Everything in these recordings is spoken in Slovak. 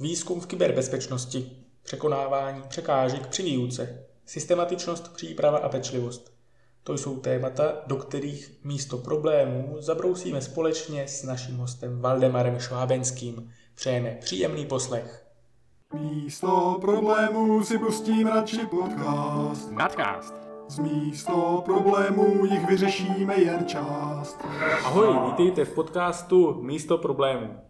Výzkum v kyberbezpečnosti, překonávání překážek při výuce, systematičnost, příprava a pečlivost. To jsou témata, do kterých místo problémů zabrousíme společně s naším hostem Valdemarem Švábenským. Přejeme příjemný poslech. Místo problémů si pustím radši podcast. Nadcast. Z místo problémů jich vyřešíme jen část. Ahoj, vítejte v podcastu Místo problémů.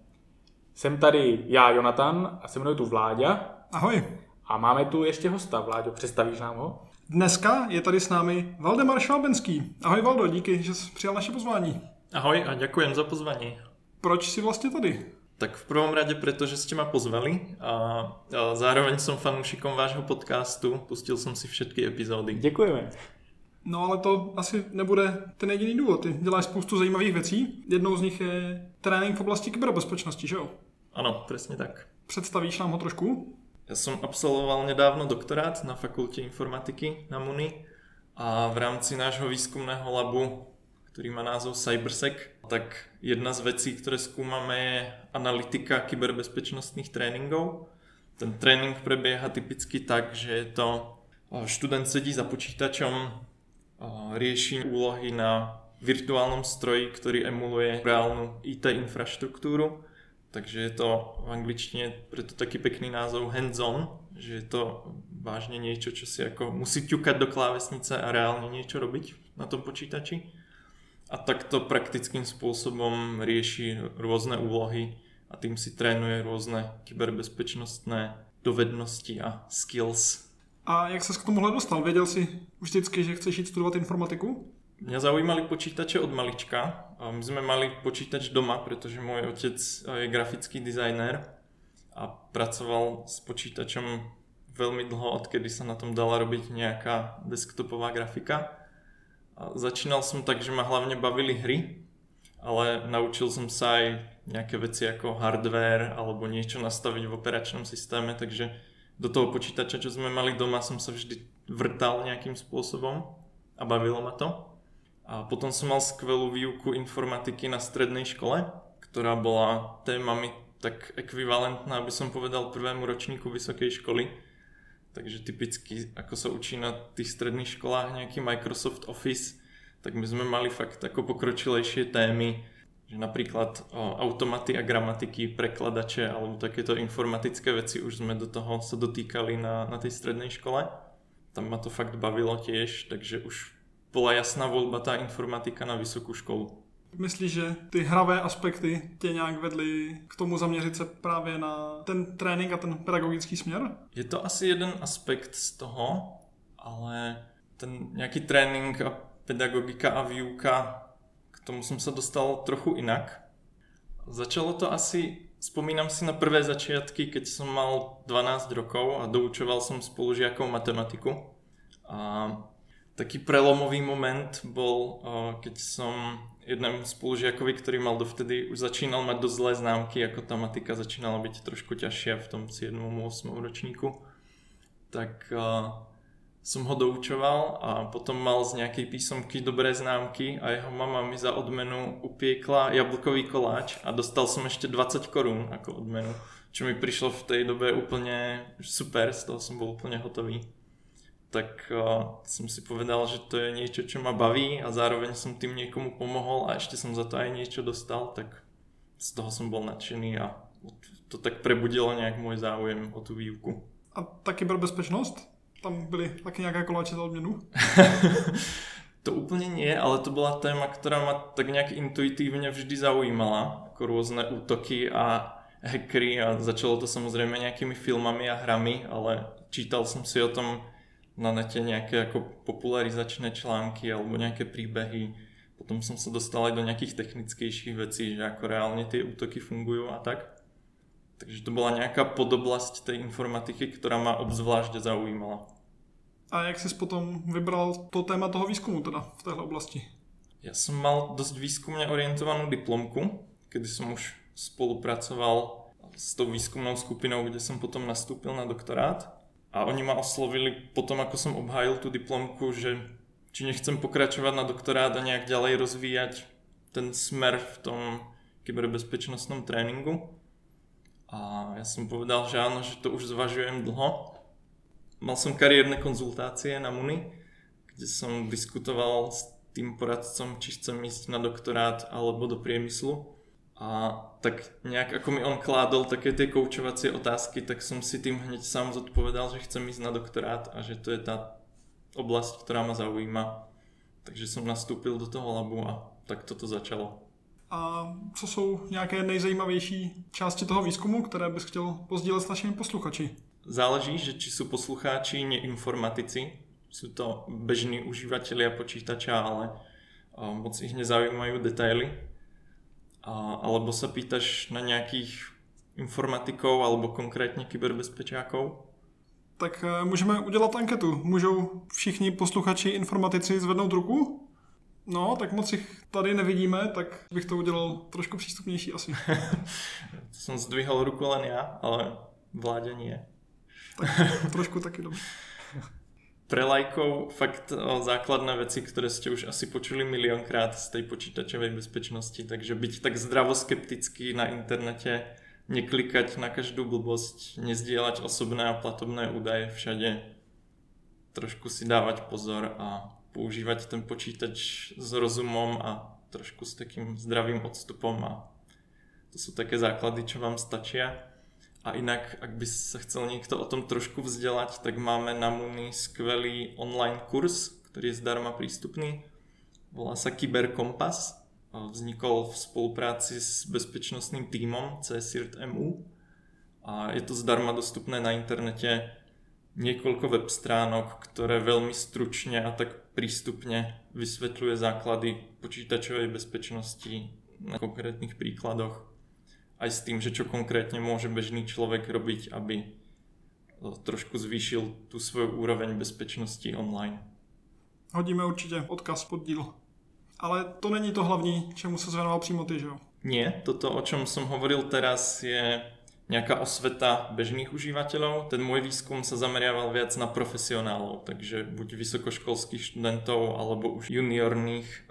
Jsem tady já, Jonatan, a se mnou je tu Vláďa. Ahoj. A máme tu ještě hosta. Vláďo, představíš nám ho? Dneska je tady s námi Valdemar Švábenský. Ahoj Valdo, díky, že jsi přijal naše pozvání. Ahoj a ďakujem za pozvanie. Proč jsi vlastně tady? Tak v prvom rade preto, že ste ma pozvali a, a zároveň som fanúšikom vášho podcastu. Pustil som si všetky epizódy. Děkujeme. No ale to asi nebude ten jediný důvod. Ty děláš spoustu zajímavých věcí. Jednou z nich je trénink v oblasti kyberbezpečnosti, že jo? Áno, presne tak. Představíš nám ho trošku? Ja som absolvoval nedávno doktorát na fakulte informatiky na MUNI a v rámci nášho výskumného labu, ktorý má názov Cybersec, tak jedna z vecí, ktoré skúmame je analytika kyberbezpečnostných tréningov. Ten tréning prebieha typicky tak, že je to študent sedí za počítačom, rieši úlohy na virtuálnom stroji, ktorý emuluje reálnu IT infraštruktúru. Takže je to v angličtine preto taký pekný názov hands-on, že je to vážne niečo, čo si ako musí ťukať do klávesnice a reálne niečo robiť na tom počítači. A takto praktickým spôsobom rieši rôzne úlohy a tým si trénuje rôzne kyberbezpečnostné dovednosti a skills. A jak ses k tomuhle dostal? Věděl jsi vždycky, že chceš jít studovat informatiku? Mňa zaujímali počítače od malička. My sme mali počítač doma, pretože môj otec je grafický dizajner a pracoval s počítačom veľmi dlho, odkedy sa na tom dala robiť nejaká desktopová grafika. A začínal som tak, že ma hlavne bavili hry, ale naučil som sa aj nejaké veci ako hardware alebo niečo nastaviť v operačnom systéme, takže do toho počítača, čo sme mali doma, som sa vždy vrtal nejakým spôsobom a bavilo ma to. A potom som mal skvelú výuku informatiky na strednej škole, ktorá bola témami tak ekvivalentná, aby som povedal, prvému ročníku vysokej školy. Takže typicky, ako sa učí na tých stredných školách nejaký Microsoft Office, tak my sme mali fakt ako pokročilejšie témy, že napríklad o, automaty a gramatiky, prekladače alebo takéto informatické veci už sme do toho sa dotýkali na, na tej strednej škole. Tam ma to fakt bavilo tiež, takže už bola jasná voľba tá informatika na vysokú školu. Myslíš, že ty hravé aspekty tě nějak vedly k tomu zaměřit se právě na ten trénink a ten pedagogický směr? Je to asi jeden aspekt z toho, ale ten nejaký trénink a pedagogika a výuka, k tomu som sa dostal trochu inak. Začalo to asi, spomínam si na prvé začiatky, keď som mal 12 rokov a doučoval som spolužiakov matematiku. A taký prelomový moment bol, keď som jednému spolužiakovi, ktorý mal dovtedy, už začínal mať dosť zlé známky, ako tá matika začínala byť trošku ťažšia v tom 7. 8. ročníku, tak som ho doučoval a potom mal z nejakej písomky dobré známky a jeho mama mi za odmenu upiekla jablkový koláč a dostal som ešte 20 korún ako odmenu, čo mi prišlo v tej dobe úplne super, z toho som bol úplne hotový tak uh, som si povedal, že to je niečo, čo ma baví a zároveň som tým niekomu pomohol a ešte som za to aj niečo dostal, tak z toho som bol nadšený a to tak prebudilo nejak môj záujem o tú výuku. A taky byl bezpečnost? Tam byly taky nějaké koláče za odměnu? to úplne nie, ale to bola téma, ktorá ma tak nejak intuitívne vždy zaujímala, ako rôzne útoky a hackery a začalo to samozrejme nejakými filmami a hrami, ale čítal som si o tom na nete nejaké ako popularizačné články alebo nejaké príbehy. Potom som sa dostal aj do nejakých technickejších vecí, že ako reálne tie útoky fungujú a tak. Takže to bola nejaká podoblasť tej informatiky, ktorá ma obzvlášť zaujímala. A jak si potom vybral to téma toho výskumu teda v téhle oblasti? Ja som mal dosť výskumne orientovanú diplomku, kedy som už spolupracoval s tou výskumnou skupinou, kde som potom nastúpil na doktorát a oni ma oslovili potom, ako som obhájil tú diplomku, že či nechcem pokračovať na doktorát a nejak ďalej rozvíjať ten smer v tom kyberbezpečnostnom tréningu. A ja som povedal, že áno, že to už zvažujem dlho. Mal som kariérne konzultácie na MUNI, kde som diskutoval s tým poradcom, či chcem ísť na doktorát alebo do priemyslu. A tak nejak ako mi on kládol také tie koučovacie otázky, tak som si tým hneď sám zodpovedal, že chcem ísť na doktorát a že to je tá oblasť, ktorá ma zaujíma. Takže som nastúpil do toho labu a tak toto začalo. A co jsou nějaké nejzajímavější části toho výzkumu, které bys chtěl pozdílet s našimi posluchači? Záleží, že či sú poslucháči neinformatici, sú to bežní užívateľia počítača, ale moc ich nezaujímajú detaily. A, alebo sa pýtaš na nejakých informatikov alebo konkrétně kyberbezpečákov? Tak e, můžeme udělat anketu. Můžou všichni posluchači informatici zvednout ruku? No, tak moc jich tady nevidíme, tak bych to udělal trošku přístupnější asi. to som zdvihol ruku len ja, ale vláde nie. Tak trošku taky dobře. Pre lajkov fakt o, základné veci, ktoré ste už asi počuli miliónkrát z tej počítačovej bezpečnosti, takže byť tak zdravoskeptický na internete, neklikať na každú blbosť, nezdieľať osobné a platobné údaje všade, trošku si dávať pozor a používať ten počítač s rozumom a trošku s takým zdravým odstupom a to sú také základy, čo vám stačia. A inak, ak by sa chcel niekto o tom trošku vzdelať, tak máme na Muni skvelý online kurz, ktorý je zdarma prístupný. Volá sa Kyberkompas. Vznikol v spolupráci s bezpečnostným týmom CSIRT-MU a je to zdarma dostupné na internete niekoľko web stránok, ktoré veľmi stručne a tak prístupne vysvetľuje základy počítačovej bezpečnosti na konkrétnych príkladoch aj s tým, že čo konkrétne môže bežný človek robiť, aby trošku zvýšil tú svoju úroveň bezpečnosti online. Hodíme určitě odkaz pod díl. Ale to není to hlavní, čemu se zvenoval přímo ty, že jo? Nie, toto, o čom som hovoril teraz, je nejaká osveta bežných užívateľov. Ten môj výskum sa zameriaval viac na profesionálov, takže buď vysokoškolských študentov, alebo už juniorných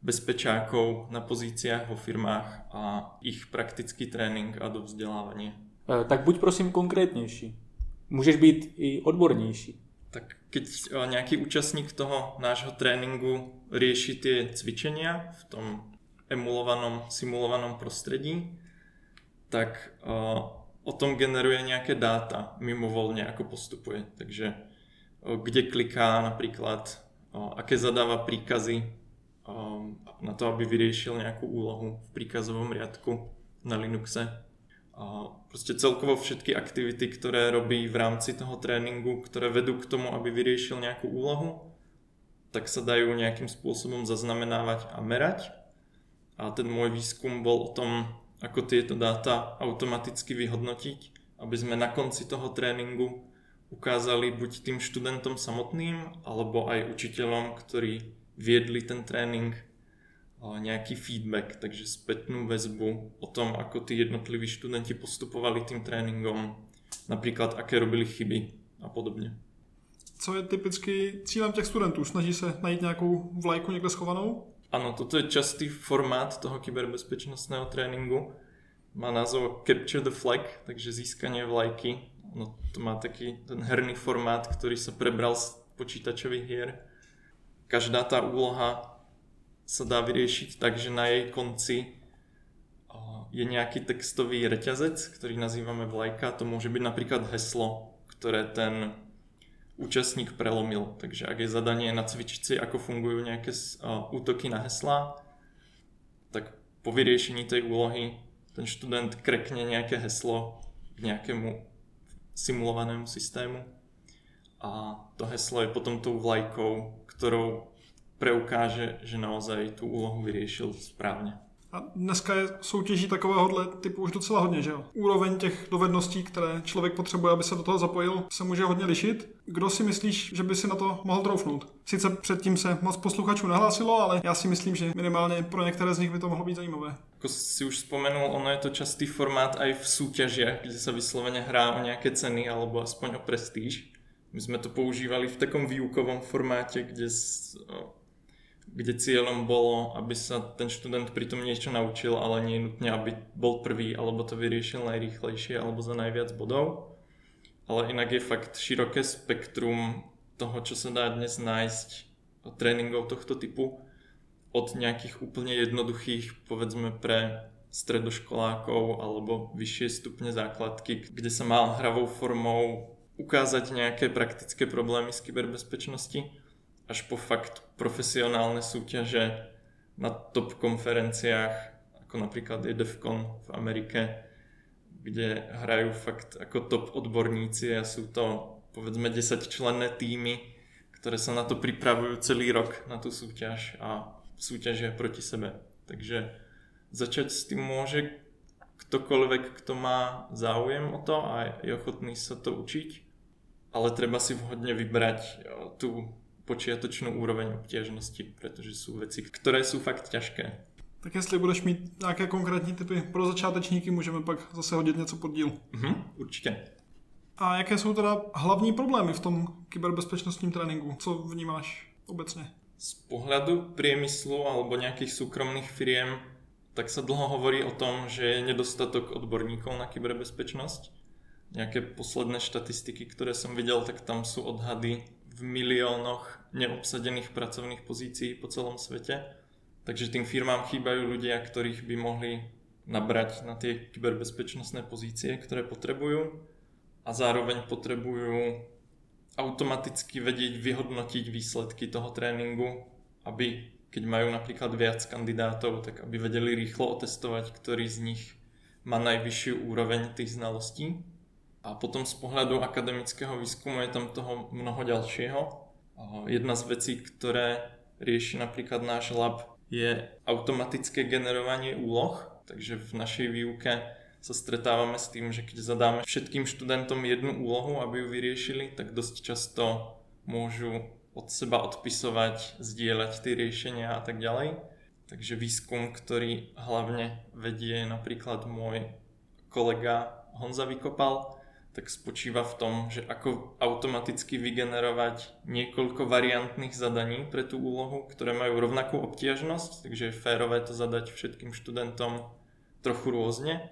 bezpečákov na pozíciách vo firmách a ich praktický trénink a dovzdelávanie. E, tak buď prosím konkrétnější. Můžeš být i odbornější. Tak keď e, nejaký účastník toho nášho tréningu rieši tie cvičenia v tom emulovanom, simulovanom prostredí, tak o tom generuje nejaké dáta mimovolne, ako postupuje. Takže kde kliká napríklad, aké zadáva príkazy na to, aby vyriešil nejakú úlohu v príkazovom riadku na Linuxe. Proste celkovo všetky aktivity, ktoré robí v rámci toho tréningu, ktoré vedú k tomu, aby vyriešil nejakú úlohu, tak sa dajú nejakým spôsobom zaznamenávať a merať. A ten môj výskum bol o tom, ako tieto dáta automaticky vyhodnotiť, aby sme na konci toho tréningu ukázali buď tým študentom samotným, alebo aj učiteľom, ktorí viedli ten trénink, nejaký feedback, takže spätnú väzbu o tom, ako tí jednotliví študenti postupovali tým tréninkom, napríklad aké robili chyby a podobně. Co je typicky cílem těch studentů? Snaží se najít nějakou vlajku někde schovanou? Ano, toto je častý formát toho kyberbezpečnostného tréninku. Má názov Capture the Flag, takže získanie vlajky. No, to má taký ten herný formát, ktorý sa prebral z počítačových hier každá tá úloha sa dá vyriešiť tak, že na jej konci je nejaký textový reťazec, ktorý nazývame vlajka. To môže byť napríklad heslo, ktoré ten účastník prelomil. Takže ak je zadanie nacvičiť si, ako fungujú nejaké útoky na heslá, tak po vyriešení tej úlohy ten študent krekne nejaké heslo k nejakému simulovanému systému a to heslo je potom tou vlajkou, ktorou preukáže, že naozaj tú úlohu vyriešil správně. A dneska je soutěží takovéhohle typu už docela hodně, že jo? Úroveň těch dovedností, které člověk potřebuje, aby se do toho zapojil, se může hodně lišit. Kdo si myslíš, že by si na to mohl troufnout? Sice předtím se moc posluchačů nahlásilo, ale já si myslím, že minimálně pro některé z nich by to mohlo být zajímavé. Ako si už spomenul, ono je to častý formát aj v súťažiach, kde sa vyslovene hrá o nejaké ceny alebo aspoň o prestíž. My sme to používali v takom výukovom formáte, kde kde cieľom bolo, aby sa ten študent pri tom niečo naučil, ale nie nutne, aby bol prvý, alebo to vyriešil najrýchlejšie, alebo za najviac bodov. Ale inak je fakt široké spektrum toho, čo sa dá dnes nájsť tréningov tohto typu. Od nejakých úplne jednoduchých, povedzme pre stredoškolákov alebo vyššie stupne základky, kde sa má hravou formou ukázať nejaké praktické problémy z kyberbezpečnosti až po fakt profesionálne súťaže na top konferenciách, ako napríklad je DEFCON v Amerike, kde hrajú fakt ako top odborníci a sú to povedzme 10 členné týmy, ktoré sa na to pripravujú celý rok na tú súťaž a súťažia proti sebe. Takže začať s tým môže ktokoľvek, kto má záujem o to a je ochotný sa to učiť, ale treba si vhodne vybrať tú počiatočnú úroveň obtěžnosti, protože jsou věci, které jsou fakt těžké. Tak jestli budeš mít nějaké konkrétní typy pro začátečníky, můžeme pak zase hodit něco pod díl. Mhm, určitě. A jaké jsou teda hlavní problémy v tom kyberbezpečnostním tréninku? Co vnímáš obecně? Z pohľadu priemyslu alebo nejakých súkromných firiem tak sa dlho hovorí o tom, že je nedostatok odborníkov na kyberbezpečnosť. Nejaké posledné štatistiky, ktoré som videl, tak tam sú odhady v miliónoch neobsadených pracovných pozícií po celom svete. Takže tým firmám chýbajú ľudia, ktorých by mohli nabrať na tie kyberbezpečnostné pozície, ktoré potrebujú a zároveň potrebujú automaticky vedieť vyhodnotiť výsledky toho tréningu, aby keď majú napríklad viac kandidátov, tak aby vedeli rýchlo otestovať, ktorý z nich má najvyššiu úroveň tých znalostí a potom z pohľadu akademického výskumu je tam toho mnoho ďalšieho. Jedna z vecí, ktoré rieši napríklad náš lab, je automatické generovanie úloh. Takže v našej výuke sa stretávame s tým, že keď zadáme všetkým študentom jednu úlohu, aby ju vyriešili, tak dosť často môžu od seba odpisovať, zdieľať tie riešenia a tak ďalej. Takže výskum, ktorý hlavne vedie napríklad môj kolega Honza Vykopal, tak spočíva v tom, že ako automaticky vygenerovať niekoľko variantných zadaní pre tú úlohu, ktoré majú rovnakú obtiažnosť, takže je férové to zadať všetkým študentom trochu rôzne,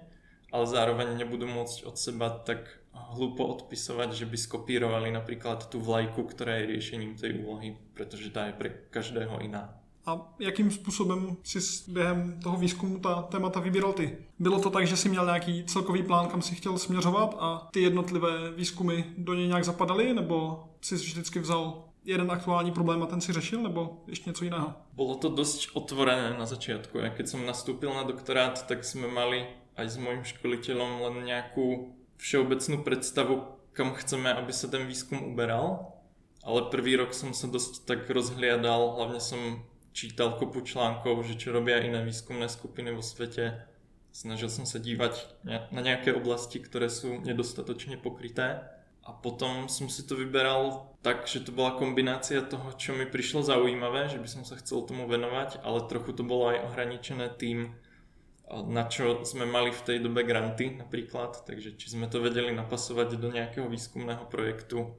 ale zároveň nebudú môcť od seba tak hlúpo odpisovať, že by skopírovali napríklad tú vlajku, ktorá je riešením tej úlohy, pretože tá je pre každého iná. A jakým způsobem si během toho výzkumu ta témata vybíral ty? Bylo to tak, že jsi měl nějaký celkový plán, kam si chtěl směřovat a ty jednotlivé výzkumy do něj nějak zapadaly, nebo si vždycky vzal jeden aktuální problém a ten si řešil, nebo ještě něco jiného? Bolo to dosť otvorené na začiatku. Ja keď som nastúpil na doktorát, tak sme mali aj s mojim školiteľom len nejakú všeobecnú predstavu, kam chceme, aby sa ten výskum uberal. Ale prvý rok som sa dosť tak rozhliadal, hlavne som čítal kopu článkov, že čo robia iné výskumné skupiny vo svete. Snažil som sa dívať na nejaké oblasti, ktoré sú nedostatočne pokryté. A potom som si to vyberal tak, že to bola kombinácia toho, čo mi prišlo zaujímavé, že by som sa chcel tomu venovať, ale trochu to bolo aj ohraničené tým, na čo sme mali v tej dobe granty napríklad, takže či sme to vedeli napasovať do nejakého výskumného projektu,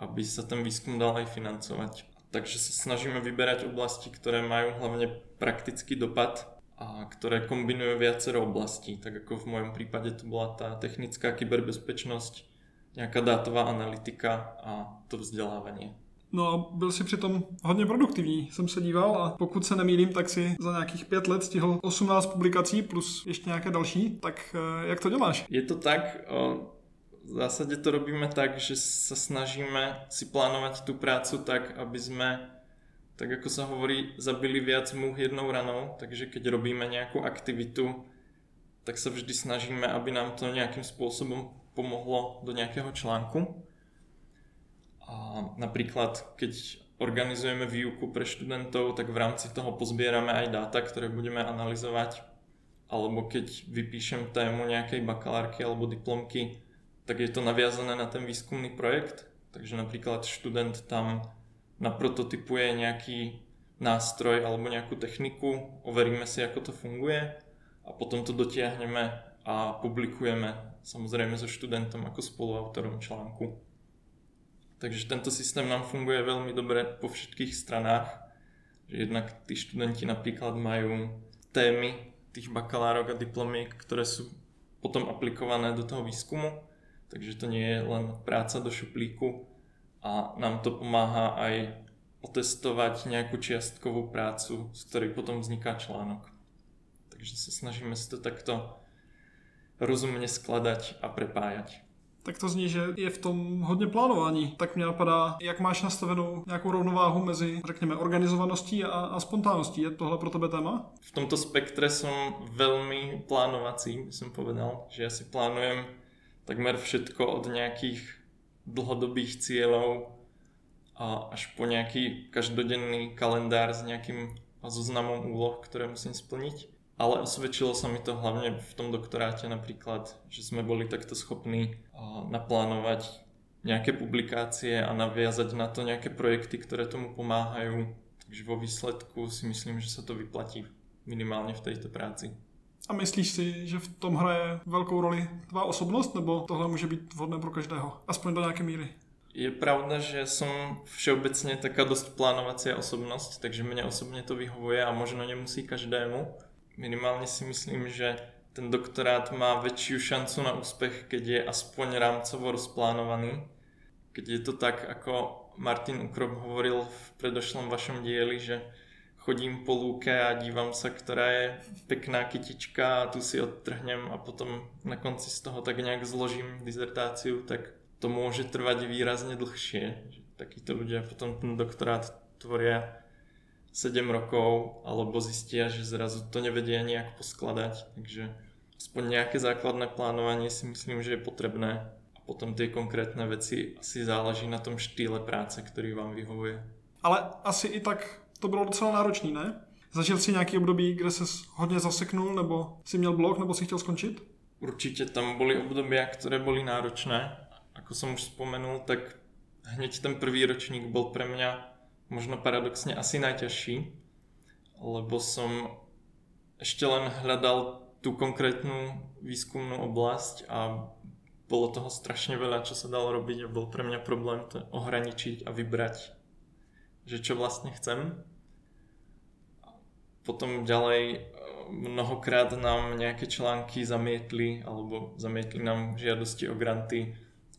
aby sa ten výskum dal aj financovať. Takže sa snažíme vyberať oblasti, ktoré majú hlavne praktický dopad a ktoré kombinujú viacero oblastí. Tak ako v mojom prípade to bola tá technická kyberbezpečnosť, nejaká dátová analytika a to vzdelávanie. No a byl si přitom hodně produktivní, jsem se díval a pokud se nemýlím, tak si za nějakých pět let stihl 18 publikací plus ještě nějaké další, tak eh, jak to děláš? Je to tak, v zásade to robíme tak, že sa snažíme si plánovať tú prácu tak, aby sme, tak ako sa hovorí, zabili viac múh jednou ranou, takže keď robíme nejakú aktivitu, tak sa vždy snažíme, aby nám to nejakým spôsobom pomohlo do nejakého článku. A napríklad, keď organizujeme výuku pre študentov, tak v rámci toho pozbierame aj dáta, ktoré budeme analyzovať. Alebo keď vypíšem tému nejakej bakalárky alebo diplomky, tak je to naviazané na ten výskumný projekt. Takže napríklad študent tam naprototypuje nejaký nástroj alebo nejakú techniku, overíme si, ako to funguje a potom to dotiahneme a publikujeme samozrejme so študentom ako spoluautorom článku. Takže tento systém nám funguje veľmi dobre po všetkých stranách Že jednak tí študenti napríklad majú témy tých bakalárok a diplomiek, ktoré sú potom aplikované do toho výskumu, takže to nie je len práca do šuplíku a nám to pomáha aj otestovať nejakú čiastkovú prácu, z ktorej potom vzniká článok. Takže sa snažíme si to takto rozumne skladať a prepájať. Tak to zní, že je v tom hodně plánování. Tak mě napadá, jak máš nastavenou nějakou rovnováhu mezi, řekněme, organizovaností a, a spontánností. Je tohle pro tebe téma? V tomto spektre som veľmi plánovací, by som povedal, že ja si plánujem takmer všetko od nejakých dlhodobých cieľov a až po nejaký každodenný kalendár s nejakým zoznamom úloh, ktoré musím splniť. Ale osvedčilo sa mi to hlavne v tom doktoráte napríklad, že sme boli takto schopní naplánovať nejaké publikácie a naviazať na to nejaké projekty, ktoré tomu pomáhajú. Takže vo výsledku si myslím, že sa to vyplatí minimálne v tejto práci. A myslíš si, že v tom hraje velkou roli tvá osobnost, nebo tohle může být vhodné pro každého? Aspoň do nějaké míry. Je pravda, že som všeobecne taká dosť plánovacia osobnosť, takže mne osobne to vyhovuje a možno nemusí každému minimálne si myslím, že ten doktorát má väčšiu šancu na úspech, keď je aspoň rámcovo rozplánovaný. Keď je to tak, ako Martin Ukrop hovoril v predošlom vašom dieli, že chodím po lúke a dívam sa, ktorá je pekná kytička a tu si odtrhnem a potom na konci z toho tak nejak zložím dizertáciu, tak to môže trvať výrazne dlhšie. Takíto ľudia potom ten doktorát tvoria 7 rokov, alebo zistia, že zrazu to nevedia nejak poskladať. Takže aspoň nejaké základné plánovanie si myslím, že je potrebné. A potom tie konkrétne veci asi záleží na tom štýle práce, ktorý vám vyhovuje. Ale asi i tak to bylo docela náročný, ne? Zažil si nějaký období, kde se hodně zaseknul, nebo si měl blok, nebo si chtěl skončit? Určite tam boli obdobia, ktoré boli náročné. Ako som už spomenul, tak hneď ten prvý ročník bol pre mňa možno paradoxne asi najťažší, lebo som ešte len hľadal tú konkrétnu výskumnú oblasť a bolo toho strašne veľa, čo sa dalo robiť a bol pre mňa problém to ohraničiť a vybrať, že čo vlastne chcem. Potom ďalej e, mnohokrát nám nejaké články zamietli alebo zamietli nám žiadosti o granty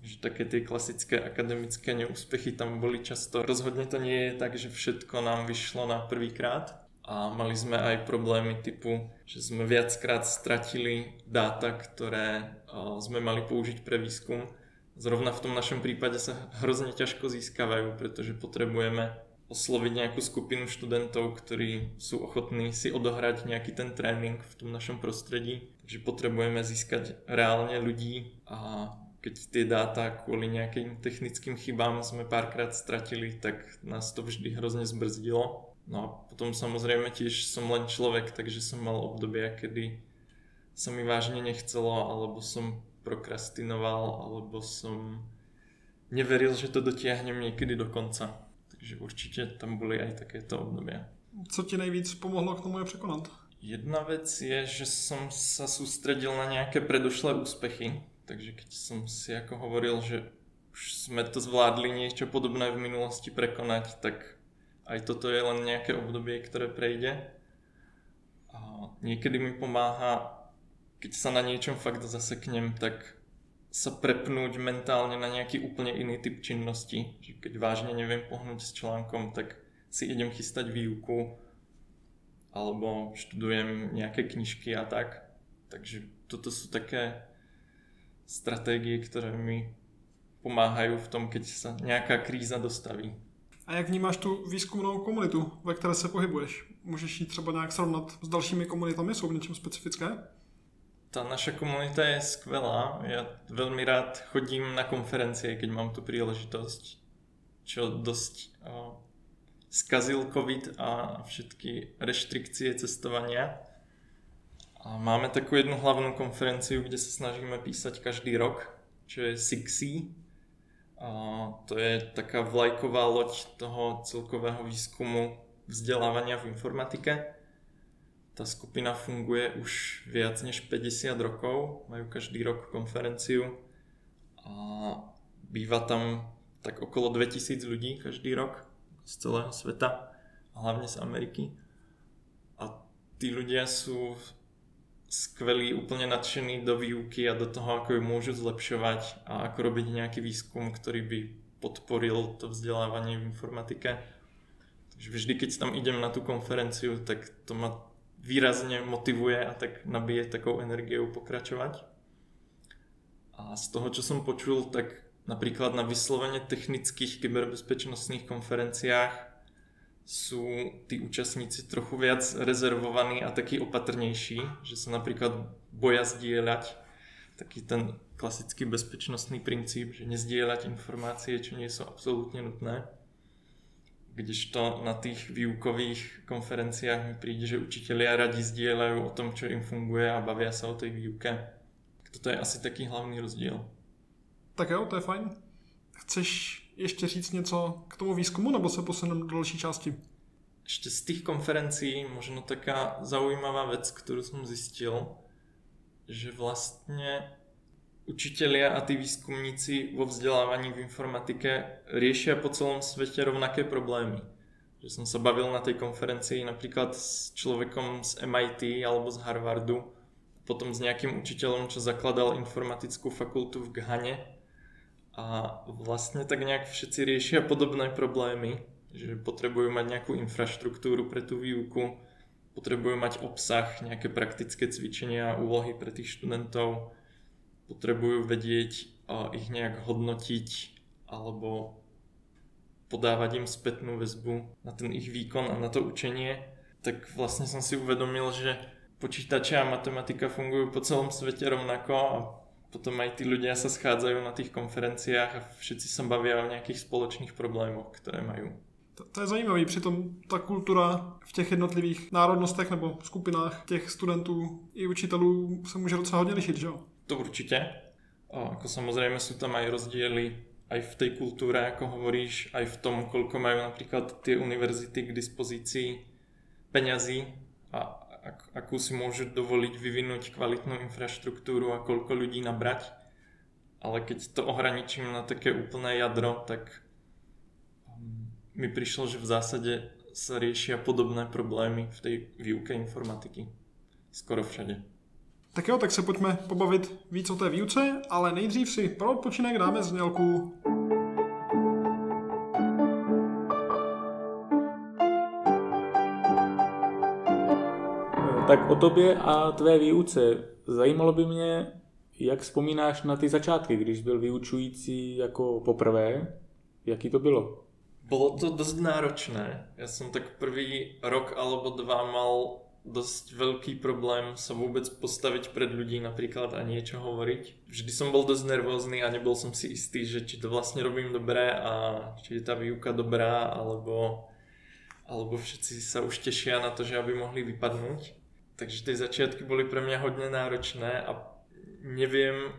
že také tie klasické akademické neúspechy tam boli často. Rozhodne to nie je tak, že všetko nám vyšlo na prvýkrát a mali sme aj problémy typu, že sme viackrát stratili dáta, ktoré sme mali použiť pre výskum. Zrovna v tom našom prípade sa hrozne ťažko získavajú, pretože potrebujeme osloviť nejakú skupinu študentov, ktorí sú ochotní si odohrať nejaký ten tréning v tom našom prostredí. Takže potrebujeme získať reálne ľudí a keď tie dáta kvôli nejakým technickým chybám sme párkrát stratili, tak nás to vždy hrozne zbrzdilo. No a potom samozrejme tiež som len človek, takže som mal obdobia, kedy sa mi vážne nechcelo, alebo som prokrastinoval, alebo som neveril, že to dotiahnem niekedy do konca. Takže určite tam boli aj takéto obdobia. Co ti nejvíc pomohlo k tomu je překonat? Jedna vec je, že som sa sústredil na nejaké predošlé úspechy, Takže keď som si ako hovoril, že už sme to zvládli niečo podobné v minulosti prekonať, tak aj toto je len nejaké obdobie, ktoré prejde. A niekedy mi pomáha, keď sa na niečom fakt zaseknem, tak sa prepnúť mentálne na nejaký úplne iný typ činnosti. Že keď vážne neviem pohnúť s článkom, tak si idem chystať výuku alebo študujem nejaké knižky a tak. Takže toto sú také stratégie, ktoré mi pomáhajú v tom, keď sa nejaká kríza dostaví. A jak vnímáš tu výzkumnou komunitu, ve které se pohybuješ? Můžeš ji třeba nějak srovnat s dalšími komunitami? Jsou v něčem specifické? Tá naša komunita je skvelá. Ja veľmi rád chodím na konferencie, keď mám tu príležitosť, čo dosť o, skazil COVID a všetky reštrikcie cestovania. A máme takú jednu hlavnú konferenciu, kde sa snažíme písať každý rok, čo je SIXI. To je taká vlajková loď toho celkového výskumu vzdelávania v informatike. Tá skupina funguje už viac než 50 rokov, majú každý rok konferenciu a býva tam tak okolo 2000 ľudí každý rok z celého sveta. hlavne z Ameriky. A tí ľudia sú skvelí, úplne nadšení do výuky a do toho, ako ju môžu zlepšovať a ako robiť nejaký výskum, ktorý by podporil to vzdelávanie v informatike. Takže vždy, keď tam idem na tú konferenciu, tak to ma výrazne motivuje a tak nabije takou energiou pokračovať. A z toho, čo som počul, tak napríklad na vyslovene technických kyberbezpečnostných konferenciách sú tí účastníci trochu viac rezervovaní a takí opatrnejší, že sa napríklad boja zdieľať taký ten klasický bezpečnostný princíp, že nezdieľať informácie, čo nie sú absolútne nutné. Kdežto na tých výukových konferenciách mi príde, že učitelia radi zdieľajú o tom, čo im funguje a bavia sa o tej výuke. Toto je asi taký hlavný rozdíl. Tak jo, to je fajn. Chceš ještě říct něco k tomu výzkumu, nebo se posuneme do další části? Ešte z tých konferencií možno taká zaujímavá vec, ktorú som zistil, že vlastne učitelia a tí výskumníci vo vzdelávaní v informatike riešia po celom svete rovnaké problémy. Že som sa bavil na tej konferencii napríklad s človekom z MIT alebo z Harvardu, potom s nejakým učiteľom, čo zakladal informatickú fakultu v Ghane a vlastne tak nejak všetci riešia podobné problémy, že potrebujú mať nejakú infraštruktúru pre tú výuku, potrebujú mať obsah, nejaké praktické cvičenia úlohy pre tých študentov, potrebujú vedieť ich nejak hodnotiť alebo podávať im spätnú väzbu na ten ich výkon a na to učenie, tak vlastne som si uvedomil, že počítače a matematika fungujú po celom svete rovnako a potom aj tí ľudia sa schádzajú na tých konferenciách a všetci sa bavia o nejakých spoločných problémoch, ktoré majú. To, to je zajímavý, přitom ta kultura v těch jednotlivých národnostech nebo skupinách těch studentů i učitelů se může docela hodně lišit, že jo? To určite. O, ako samozrejme sú tam aj rozdiely aj v tej kultúre, ako hovoríš, aj v tom, koľko majú napríklad tie univerzity k dispozícii peňazí a ak, akú si môžu dovoliť vyvinúť kvalitnú infraštruktúru a koľko ľudí nabrať. Ale keď to ohraničím na také úplné jadro, tak um, mi prišlo, že v zásade sa riešia podobné problémy v tej výuke informatiky. Skoro všade. Tak jo, tak se pojďme pobavit víc o té výuce, ale nejdřív si pro odpočinek dáme znělku. Tak o tobě a tvé výuce. Zajímalo by mě, jak vzpomínáš na ty začátky, když byl vyučující jako poprvé. Jaký to bylo? Bolo to dosť náročné. Ja som tak prvý rok alebo dva mal dosť veľký problém sa vôbec postaviť pred ľudí napríklad a niečo hovoriť. Vždy som bol dosť nervózny a nebol som si istý, že či to vlastne robím dobre a či je tá výuka dobrá alebo, alebo všetci sa už tešia na to, že aby mohli vypadnúť. Takže tie začiatky boli pre mňa hodne náročné a neviem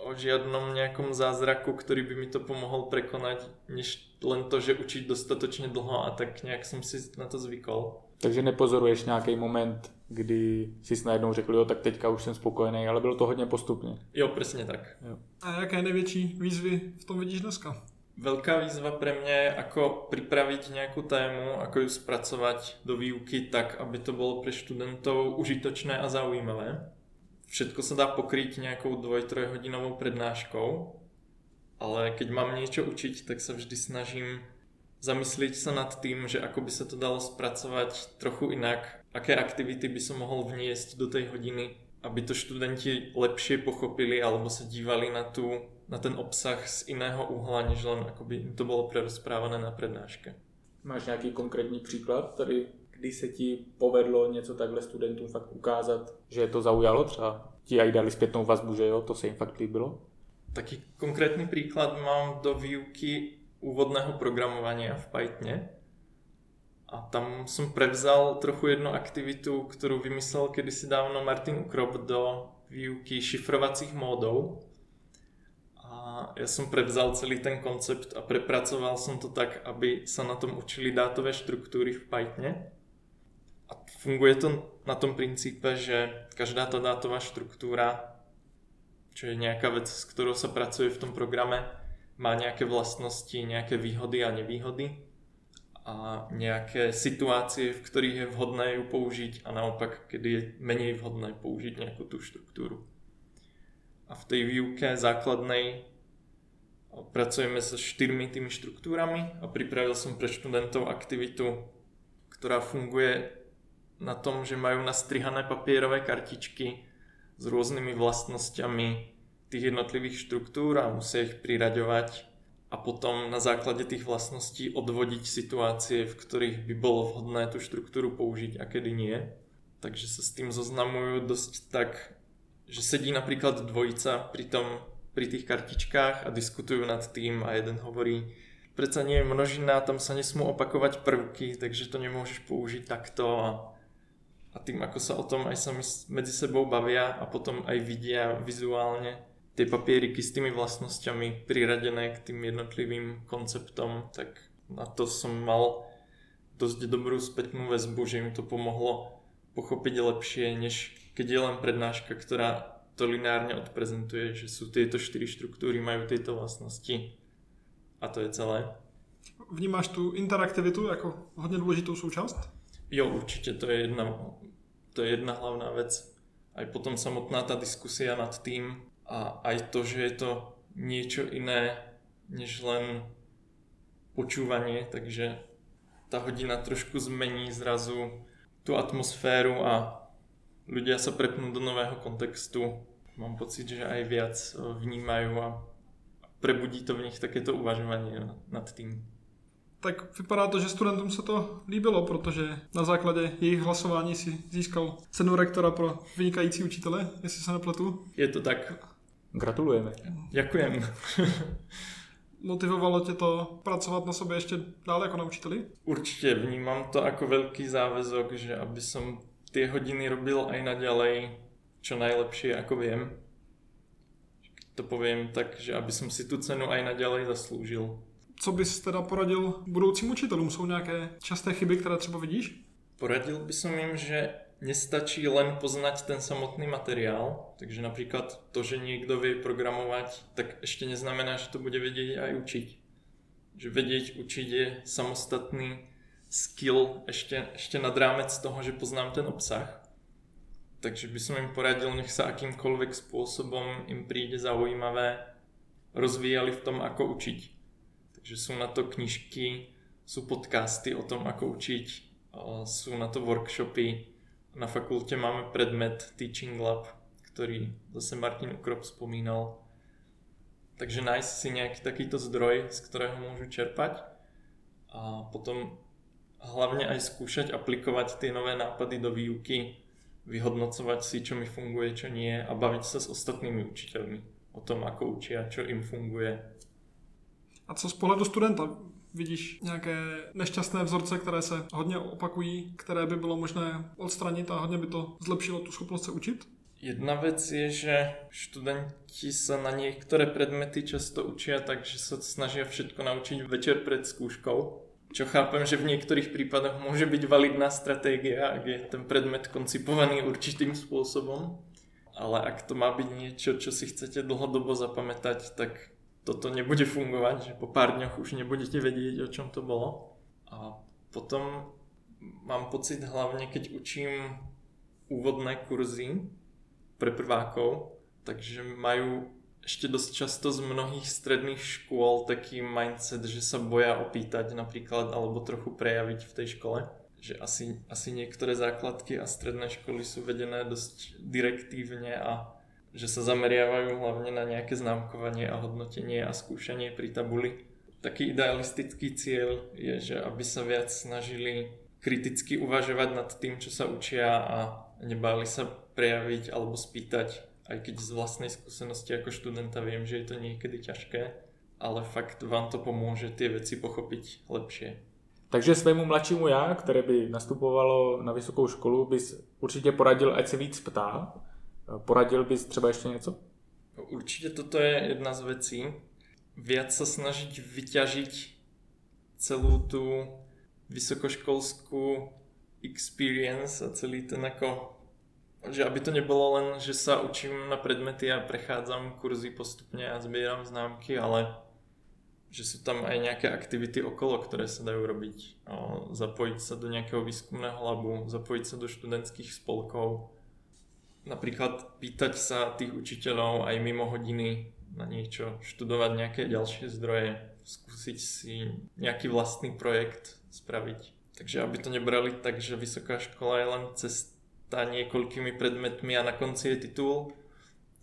o žiadnom nejakom zázraku, ktorý by mi to pomohol prekonať, než len to, že učiť dostatočne dlho a tak nejak som si na to zvykol. Takže nepozoruješ nějaký moment, kdy si najednou řekl, jo, tak teďka už jsem spokojený, ale bylo to hodně postupně. Jo, presne tak. Jo. A jaké největší výzvy v tom vidíš dneska? Veľká výzva pre mňa je, ako pripraviť nejakú tému, ako ju spracovať do výuky tak, aby to bolo pre študentov užitočné a zaujímavé. Všetko sa dá pokryť nejakou 2-3 hodinovou prednáškou, ale keď mám niečo učiť, tak sa vždy snažím zamyslieť sa nad tým, že ako by sa to dalo spracovať trochu inak, aké aktivity by som mohol vniesť do tej hodiny, aby to študenti lepšie pochopili alebo sa dívali na tú na ten obsah z iného uhla, než len akoby im to bolo prerozprávané na prednáške. Máš nějaký konkrétní příklad tady, kdy se ti povedlo něco takhle studentům fakt ukázat, že je to zaujalo? Třeba ti aj dali zpětnou vazbu, že jo, to se jim fakt líbilo? Taký konkrétny príklad mám do výuky úvodného programovania v Pythone. A tam som prevzal trochu jednu aktivitu, ktorú vymyslel kedysi dávno Martin Ukrop do výuky šifrovacích módov ja som prevzal celý ten koncept a prepracoval som to tak, aby sa na tom učili dátové štruktúry v Pythone. A funguje to na tom princípe, že každá tá dátová štruktúra, čo je nejaká vec, s ktorou sa pracuje v tom programe, má nejaké vlastnosti, nejaké výhody a nevýhody. A nejaké situácie, v ktorých je vhodné ju použiť a naopak, kedy je menej vhodné použiť nejakú tú štruktúru. A v tej výuke základnej pracujeme so štyrmi tými štruktúrami a pripravil som pre študentov aktivitu, ktorá funguje na tom, že majú nastrihané papierové kartičky s rôznymi vlastnosťami tých jednotlivých štruktúr a musia ich priraďovať a potom na základe tých vlastností odvodiť situácie, v ktorých by bolo vhodné tú štruktúru použiť a kedy nie. Takže sa s tým zoznamujú dosť tak, že sedí napríklad dvojica pri tom pri tých kartičkách a diskutujú nad tým a jeden hovorí, predsa nie je množina, tam sa nesmú opakovať prvky, takže to nemôžeš použiť takto a, a tým ako sa o tom aj sami medzi sebou bavia a potom aj vidia vizuálne tie papieriky s tými vlastnosťami priradené k tým jednotlivým konceptom, tak na to som mal dosť dobrú spätnú väzbu, že im to pomohlo pochopiť lepšie, než keď je len prednáška, ktorá to lineárne odprezentuje, že sú tieto štyri štruktúry, majú tieto vlastnosti a to je celé. Vnímáš tu interaktivitu jako hodně důležitou součást? Jo, určite, to je jedna, to je jedna hlavná vec. Aj potom samotná tá diskusia nad tým a aj to, že je to niečo iné, než len počúvanie, takže tá hodina trošku zmení zrazu tú atmosféru a ľudia sa prepnú do nového kontextu mám pocit, že aj viac eh, vnímajú a prebudí to v nich takéto uvažovanie nad tým. Tak vypadá to, že studentům se to líbilo, protože na základě jejich hlasování si získal cenu rektora pro vynikající učitele, jestli se nepletu. Je to tak. Gratulujeme. Ďakujem. Motivovalo tě to pracovat na sobě ještě dále jako na učiteli? Určite vnímam to ako veľký záväzok, že aby som tie hodiny robil aj naďalej, čo najlepšie ako viem. To poviem tak, že aby som si tu cenu aj naďalej zaslúžil. Co bys teda poradil budoucím učitelům? Jsou nějaké časté chyby, které třeba vidíš? Poradil by som im, že nestačí len poznať ten samotný materiál, takže napríklad to, že niekto vie programovať, tak ešte neznamená, že to bude vedieť aj učiť. Že vedieť učiť je samostatný skill ešte, ešte nad rámec toho, že poznám ten obsah. Takže by som im poradil, nech sa akýmkoľvek spôsobom im príde zaujímavé, rozvíjali v tom, ako učiť. Takže sú na to knižky, sú podcasty o tom, ako učiť, sú na to workshopy. Na fakulte máme predmet Teaching Lab, ktorý zase Martin Ukrop spomínal. Takže nájsť si nejaký takýto zdroj, z ktorého môžu čerpať a potom hlavne aj skúšať aplikovať tie nové nápady do výuky vyhodnocovať si, čo mi funguje, čo nie a baviť sa s ostatnými učiteľmi o tom, ako učia, čo im funguje. A co z pohledu studenta? Vidíš nějaké nešťastné vzorce, které se hodně opakují, které by bylo možné odstranit a hodně by to zlepšilo tu schopnost se učit? Jedna vec je, že študenti sa na niektoré predmety často učia tak, že sa snažia všetko naučiť večer pred skúškou čo chápem, že v niektorých prípadoch môže byť validná stratégia, ak je ten predmet koncipovaný určitým spôsobom. Ale ak to má byť niečo, čo si chcete dlhodobo zapamätať, tak toto nebude fungovať, že po pár dňoch už nebudete vedieť, o čom to bolo. A potom mám pocit hlavne, keď učím úvodné kurzy pre prvákov, takže majú ešte dosť často z mnohých stredných škôl taký mindset, že sa boja opýtať napríklad alebo trochu prejaviť v tej škole. Že asi, asi niektoré základky a stredné školy sú vedené dosť direktívne a že sa zameriavajú hlavne na nejaké známkovanie a hodnotenie a skúšanie pri tabuli. Taký idealistický cieľ je, že aby sa viac snažili kriticky uvažovať nad tým, čo sa učia a nebáli sa prejaviť alebo spýtať aj keď z vlastnej skúsenosti ako študenta viem, že je to niekedy ťažké, ale fakt vám to pomôže tie veci pochopiť lepšie. Takže svému mladšímu já, které by nastupovalo na vysokou školu, bys určitě poradil, ať se víc ptá. Poradil bys třeba ještě něco? Určite toto je jedna z vecí. Viac sa snažiť vyťažiť celú tú vysokoškolskú experience a celý ten ako že aby to nebolo len, že sa učím na predmety a prechádzam kurzy postupne a zbieram známky, ale že sú tam aj nejaké aktivity okolo, ktoré sa dajú robiť. Zapojiť sa do nejakého výskumného labu, zapojiť sa do študentských spolkov, napríklad pýtať sa tých učiteľov aj mimo hodiny na niečo, študovať nejaké ďalšie zdroje, skúsiť si nejaký vlastný projekt spraviť. Takže aby to nebrali tak, že vysoká škola je len cesta niekoľkými predmetmi a na konci je titul,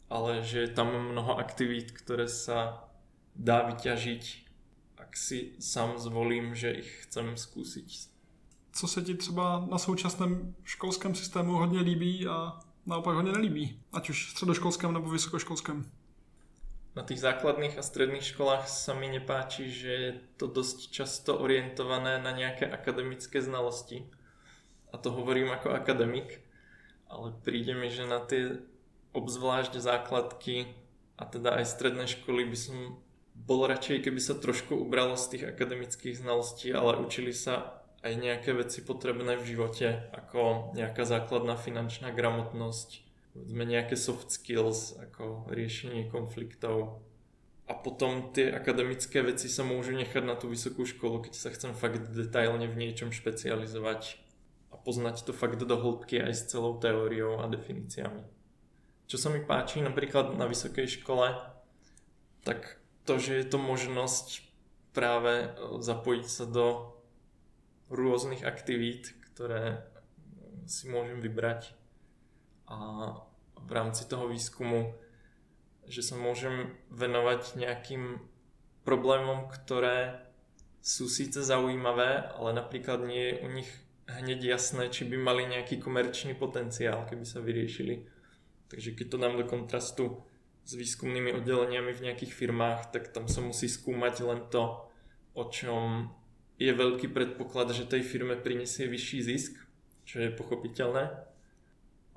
ale že je tam mnoho aktivít, ktoré sa dá vyťažiť, ak si sám zvolím, že ich chcem skúsiť. Co se ti třeba na současném školském systému hodně líbí a naopak hodně nelíbí, ať už středoškolském nebo vysokoškolském? Na tých základných a stredných školách sa mi nepáči, že je to dosť často orientované na nejaké akademické znalosti. A to hovorím ako akademik, ale príde mi, že na tie obzvlášť základky a teda aj stredné školy by som bol radšej, keby sa trošku ubralo z tých akademických znalostí, ale učili sa aj nejaké veci potrebné v živote, ako nejaká základná finančná gramotnosť, sme nejaké soft skills, ako riešenie konfliktov. A potom tie akademické veci sa môžu nechať na tú vysokú školu, keď sa chcem fakt detailne v niečom špecializovať a poznať to fakt do hĺbky aj s celou teóriou a definíciami. Čo sa mi páči napríklad na vysokej škole, tak to, že je to možnosť práve zapojiť sa do rôznych aktivít, ktoré si môžem vybrať a v rámci toho výskumu, že sa môžem venovať nejakým problémom, ktoré sú síce zaujímavé, ale napríklad nie je u nich hneď jasné, či by mali nejaký komerčný potenciál, keby sa vyriešili. Takže keď to dám do kontrastu s výskumnými oddeleniami v nejakých firmách, tak tam sa musí skúmať len to, o čom je veľký predpoklad, že tej firme prinesie vyšší zisk, čo je pochopiteľné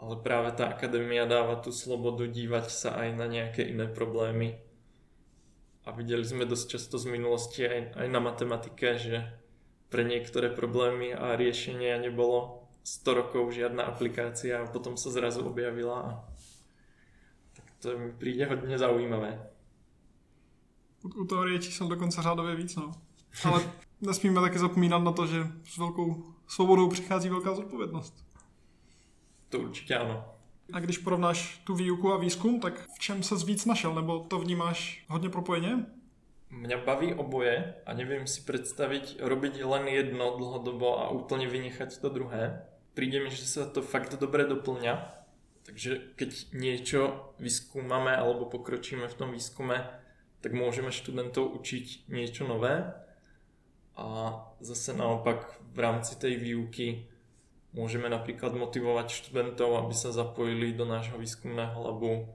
ale práve tá akadémia dáva tú slobodu dívať sa aj na nejaké iné problémy. A videli sme dosť často z minulosti aj, aj na matematike, že pre niektoré problémy a riešenia nebolo 100 rokov žiadna aplikácia a potom sa zrazu objavila tak to mi príde hodně zaujímavé. U, u teorie čísel dokonce řádově víc, no. Ale nesmíme taky zapomínat na to, že s velkou svobodou přichází velká zodpovědnost. To určitě ano. A když porovnáš tu výuku a výzkum, tak v čem se víc našel, nebo to vnímáš hodně propojeně? Mňa baví oboje a neviem si predstaviť robiť len jedno dlhodobo a úplne vynechať to druhé. Príde mi, že sa to fakt dobre doplňa. Takže keď niečo vyskúmame alebo pokročíme v tom výskume, tak môžeme študentov učiť niečo nové. A zase naopak v rámci tej výuky Môžeme napríklad motivovať študentov, aby sa zapojili do nášho výskumného labu,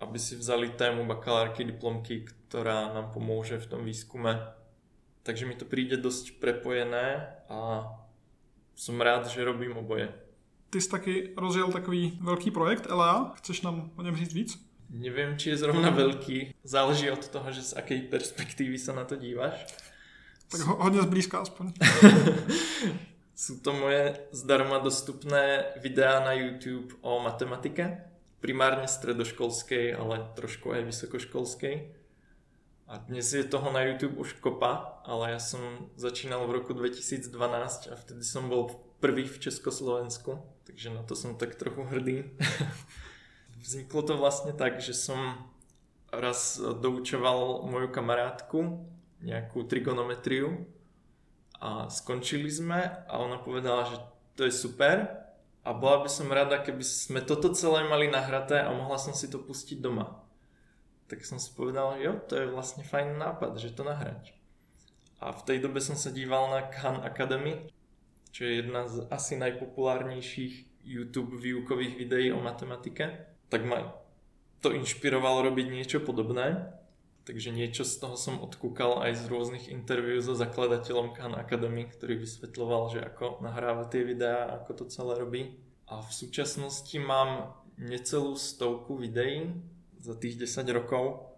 aby si vzali tému bakalárky, diplomky, ktorá nám pomôže v tom výskume. Takže mi to príde dosť prepojené a som rád, že robím oboje. Ty jsi taky rozjel takový velký projekt LA, chceš nám o něm říct víc? Neviem, či je zrovna veľký. Záleží od toho, že z akej perspektívy sa na to díváš. Tak ho, hodně zblízka aspoň. Sú to moje zdarma dostupné videá na YouTube o matematike, primárne stredoškolskej, ale trošku aj vysokoškolskej. A dnes je toho na YouTube už kopa, ale ja som začínal v roku 2012 a vtedy som bol prvý v Československu, takže na to som tak trochu hrdý. Vzniklo to vlastne tak, že som raz doučoval moju kamarátku nejakú trigonometriu a skončili sme a ona povedala, že to je super a bola by som rada, keby sme toto celé mali nahraté a mohla som si to pustiť doma. Tak som si povedal, jo, to je vlastne fajn nápad, že to nahrať. A v tej dobe som sa díval na Khan Academy, čo je jedna z asi najpopulárnejších YouTube výukových videí o matematike. Tak ma to inšpirovalo robiť niečo podobné takže niečo z toho som odkúkal aj z rôznych interviú so zakladateľom Khan Academy, ktorý vysvetľoval, že ako nahráva tie videá, ako to celé robí. A v súčasnosti mám necelú stovku videí za tých 10 rokov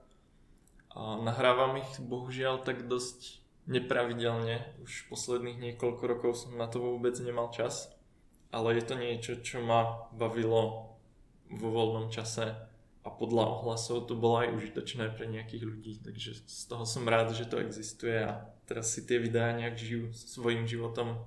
a nahrávam ich bohužiaľ tak dosť nepravidelne. Už posledných niekoľko rokov som na to vôbec nemal čas. Ale je to niečo, čo ma bavilo vo voľnom čase a podľa ohlasov to bolo aj užitočné pre nejakých ľudí, takže z toho som rád, že to existuje a teraz si tie videá nejak žijú svojím životom.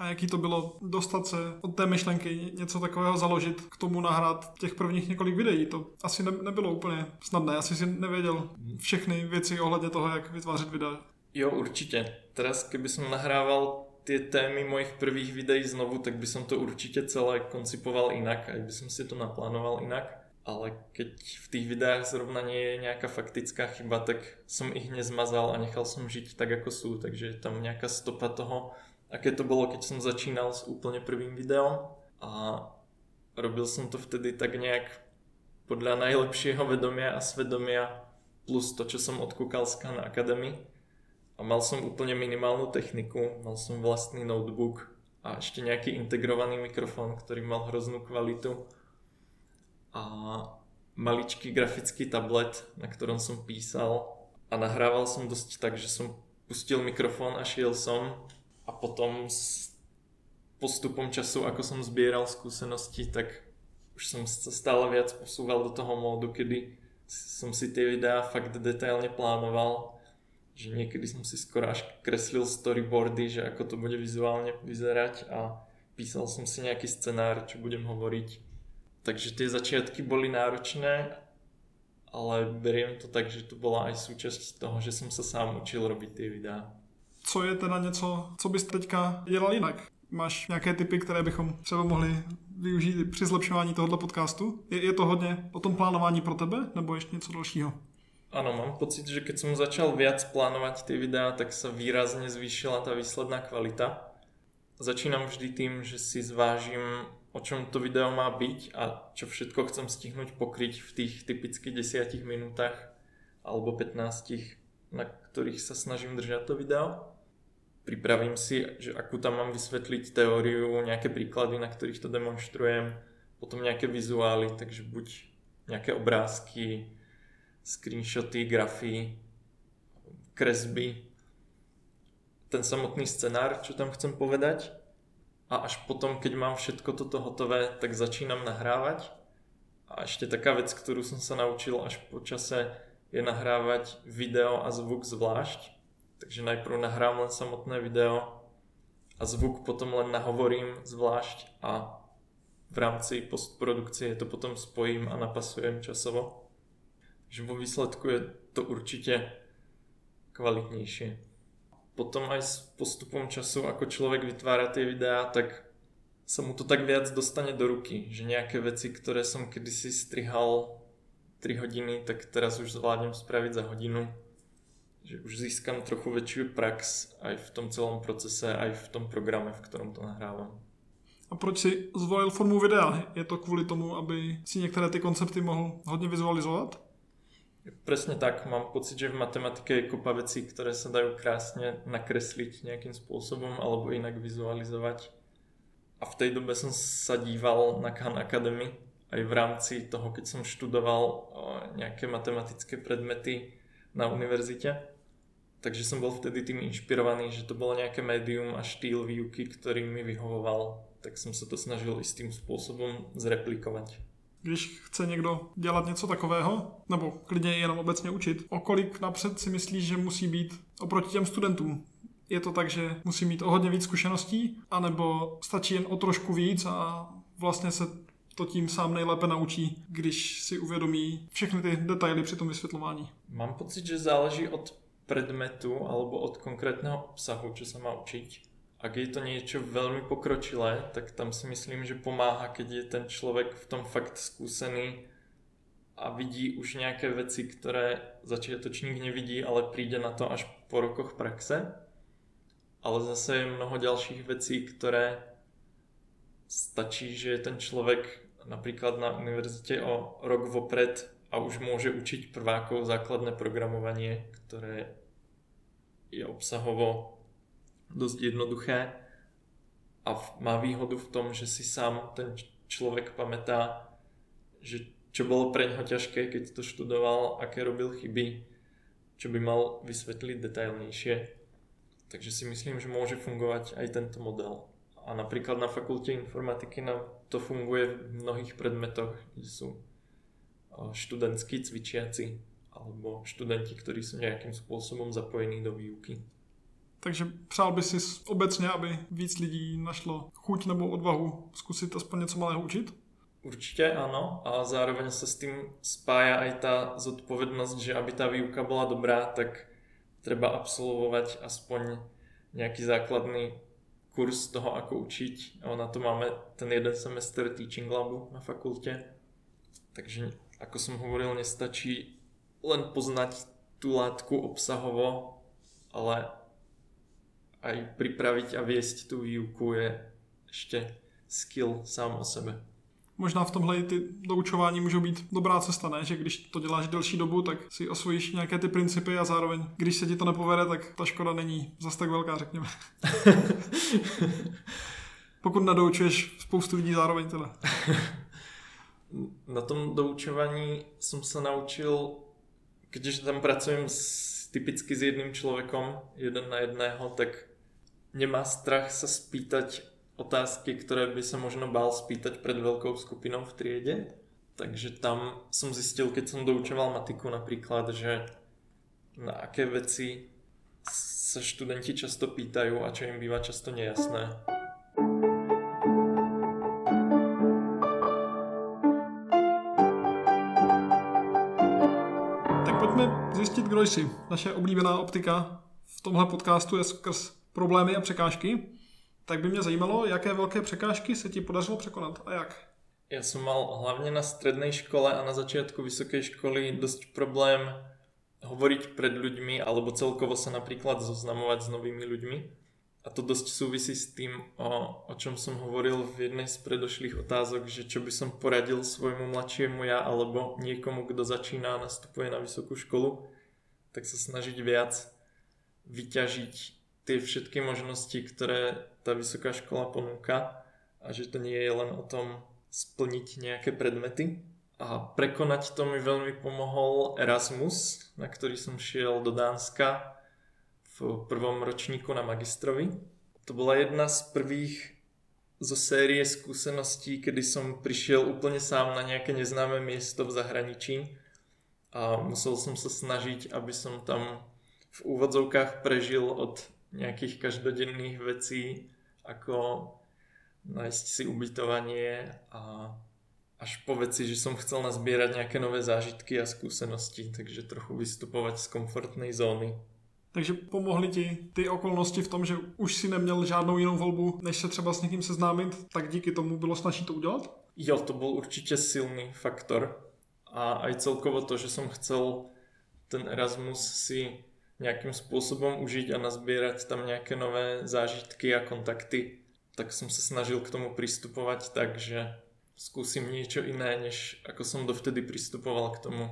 A jaký to bylo dostat se od té myšlenky něco takového založit, k tomu nahrát těch prvních několik videí? To asi ne, nebylo úplně snadné. Asi si nevěděl všechny věci ohledně toho, jak vytvářet videa. Jo, určite. Teraz keby som nahrával tie témy mojich prvých videí znovu, tak by som to určite celé koncipoval inak, aj by som si to naplánoval inak. Ale keď v tých videách zrovna nie je nejaká faktická chyba, tak som ich nezmazal a nechal som žiť tak, ako sú. Takže je tam nejaká stopa toho, aké to bolo, keď som začínal s úplne prvým videom. A robil som to vtedy tak nejak podľa najlepšieho vedomia a svedomia plus to, čo som odkúkal z Khan Academy a mal som úplne minimálnu techniku, mal som vlastný notebook a ešte nejaký integrovaný mikrofón, ktorý mal hroznú kvalitu a maličký grafický tablet, na ktorom som písal. A nahrával som dosť tak, že som pustil mikrofón a šiel som. A potom s postupom času, ako som zbieral skúsenosti, tak už som sa stále viac posúval do toho módu, kedy som si tie videá fakt detailne plánoval. Že niekedy som si skoro až kreslil storyboardy, že ako to bude vizuálne vyzerať a písal som si nejaký scenár, čo budem hovoriť. Takže tie začiatky boli náročné, ale beriem to tak, že to bola aj súčasť toho, že som sa sám učil robiť tie videá. Co je teda něco, co bys teďka dělal jinak? Máš nějaké typy, které bychom třeba mohli využít při zlepšování tohoto podcastu? Je, je to hodně o tom plánování pro tebe, nebo ještě něco dalšího? Áno, mám pocit, že keď som začal viac plánovať tie videá, tak sa výrazne zvýšila tá výsledná kvalita. Začínam vždy tým, že si zvážim, o čom to video má byť a čo všetko chcem stihnúť pokryť v tých typicky 10 minútach alebo 15, na ktorých sa snažím držať to video. Pripravím si, že akú tam mám vysvetliť teóriu, nejaké príklady, na ktorých to demonstrujem, potom nejaké vizuály, takže buď nejaké obrázky, screenshoty, grafy, kresby, ten samotný scenár, čo tam chcem povedať. A až potom, keď mám všetko toto hotové, tak začínam nahrávať. A ešte taká vec, ktorú som sa naučil až po čase, je nahrávať video a zvuk zvlášť. Takže najprv nahrám len samotné video a zvuk potom len nahovorím zvlášť a v rámci postprodukcie to potom spojím a napasujem časovo že vo výsledku je to určite kvalitnejšie. Potom aj s postupom času, ako človek vytvára tie videá, tak sa mu to tak viac dostane do ruky, že nejaké veci, ktoré som kedysi strihal 3 hodiny, tak teraz už zvládnem spraviť za hodinu. Že už získam trochu väčšiu prax aj v tom celom procese, aj v tom programe, v ktorom to nahrávam. A proč si zvolil formu videa? Je to kvůli tomu, aby si některé ty koncepty mohl hodně vizualizovat? Presne tak, mám pocit, že v matematike je kopa vecí, ktoré sa dajú krásne nakresliť nejakým spôsobom alebo inak vizualizovať. A v tej dobe som sa díval na Khan Academy aj v rámci toho, keď som študoval nejaké matematické predmety na univerzite. Takže som bol vtedy tým inšpirovaný, že to bolo nejaké médium a štýl výuky, ktorý mi vyhovoval. Tak som sa to snažil istým spôsobom zreplikovať když chce někdo dělat něco takového, nebo klidně jenom obecně učit, o kolik napřed si myslíš, že musí být oproti těm studentům? Je to tak, že musí mít o hodně víc zkušeností, anebo stačí jen o trošku víc a vlastně se to tím sám nejlépe naučí, když si uvědomí všechny ty detaily při tom vysvětlování. Mám pocit, že záleží od predmetu alebo od konkrétneho obsahu, čo sa má učiť ak je to niečo veľmi pokročilé, tak tam si myslím, že pomáha, keď je ten človek v tom fakt skúsený a vidí už nejaké veci, ktoré začiatočník nevidí, ale príde na to až po rokoch praxe. Ale zase je mnoho ďalších vecí, ktoré stačí, že je ten človek napríklad na univerzite o rok vopred a už môže učiť prvákov základné programovanie, ktoré je obsahovo dosť jednoduché a má výhodu v tom, že si sám ten človek pamätá, že čo bolo pre ňoho ťažké, keď to študoval, aké robil chyby, čo by mal vysvetliť detailnejšie. Takže si myslím, že môže fungovať aj tento model. A napríklad na fakulte informatiky nám to funguje v mnohých predmetoch, kde sú študentskí cvičiaci alebo študenti, ktorí sú nejakým spôsobom zapojení do výuky. Takže přál by si obecně, aby víc lidí našlo chuť nebo odvahu zkusit aspoň něco malého učit? Určite áno a zároveň sa s tým spája aj tá zodpovednosť, že aby tá výuka bola dobrá, tak treba absolvovať aspoň nejaký základný kurz toho, ako učiť. Na to máme ten jeden semester Teaching Labu na fakulte. Takže, ako som hovoril, nestačí len poznať tú látku obsahovo, ale aj pripraviť a viesť tú výuku je ešte skill sám o sebe. Možná v tomhle i ty doučování můžou být dobrá cesta, ne? Že když to děláš delší dobu, tak si osvojíš nějaké ty principy a zároveň, když se ti to nepovede, tak ta škoda není zas tak velká, řekněme. Pokud nadoučuješ spoustu lidí zároveň teda. Na tom doučovaní som sa naučil, keďže tam pracujem s, typicky s jedným človekom, jeden na jedného, tak nemá strach sa spýtať otázky, ktoré by sa možno bál spýtať pred veľkou skupinou v triede. Takže tam som zistil, keď som doučoval matiku napríklad, že na aké veci sa študenti často pýtajú a čo im býva často nejasné. Tak pojďme zjistit, kdo jsi. Naše oblíbená optika v tomhle podcastu je skrz problémy a překážky tak by mě zajímalo, jaké velké překážky se ti podařilo překonat a jak. Ja som mal hlavne na strednej škole a na začiatku vysokej školy dosť problém hovoriť pred ľuďmi alebo celkovo sa napríklad zoznamovať s novými ľuďmi. A to dosť súvisí s tým, o, o čom som hovoril v jednej z predošlých otázok, že čo by som poradil svojmu mladšiemu ja alebo niekomu, kto začína a nastupuje na vysokú školu, tak sa snažiť viac vyťažiť tie všetky možnosti, ktoré tá vysoká škola ponúka a že to nie je len o tom splniť nejaké predmety. A prekonať to mi veľmi pomohol Erasmus, na ktorý som šiel do Dánska v prvom ročníku na magistrovi. To bola jedna z prvých zo série skúseností, kedy som prišiel úplne sám na nejaké neznáme miesto v zahraničí a musel som sa snažiť, aby som tam v úvodzovkách prežil od nejakých každodenných vecí, ako nájsť si ubytovanie a až po veci, že som chcel nazbierať nejaké nové zážitky a skúsenosti, takže trochu vystupovať z komfortnej zóny. Takže pomohly ti ty okolnosti v tom, že už si neměl žádnou jinou volbu, než se třeba s někým seznámit, tak díky tomu bylo snažší to udělat? Jo, to bol určite silný faktor. A aj celkovo to, že som chcel ten Erasmus si nejakým spôsobom užiť a nazbierať tam nejaké nové zážitky a kontakty, tak som sa snažil k tomu pristupovať tak, že skúsim niečo iné, než ako som dovtedy pristupoval k tomu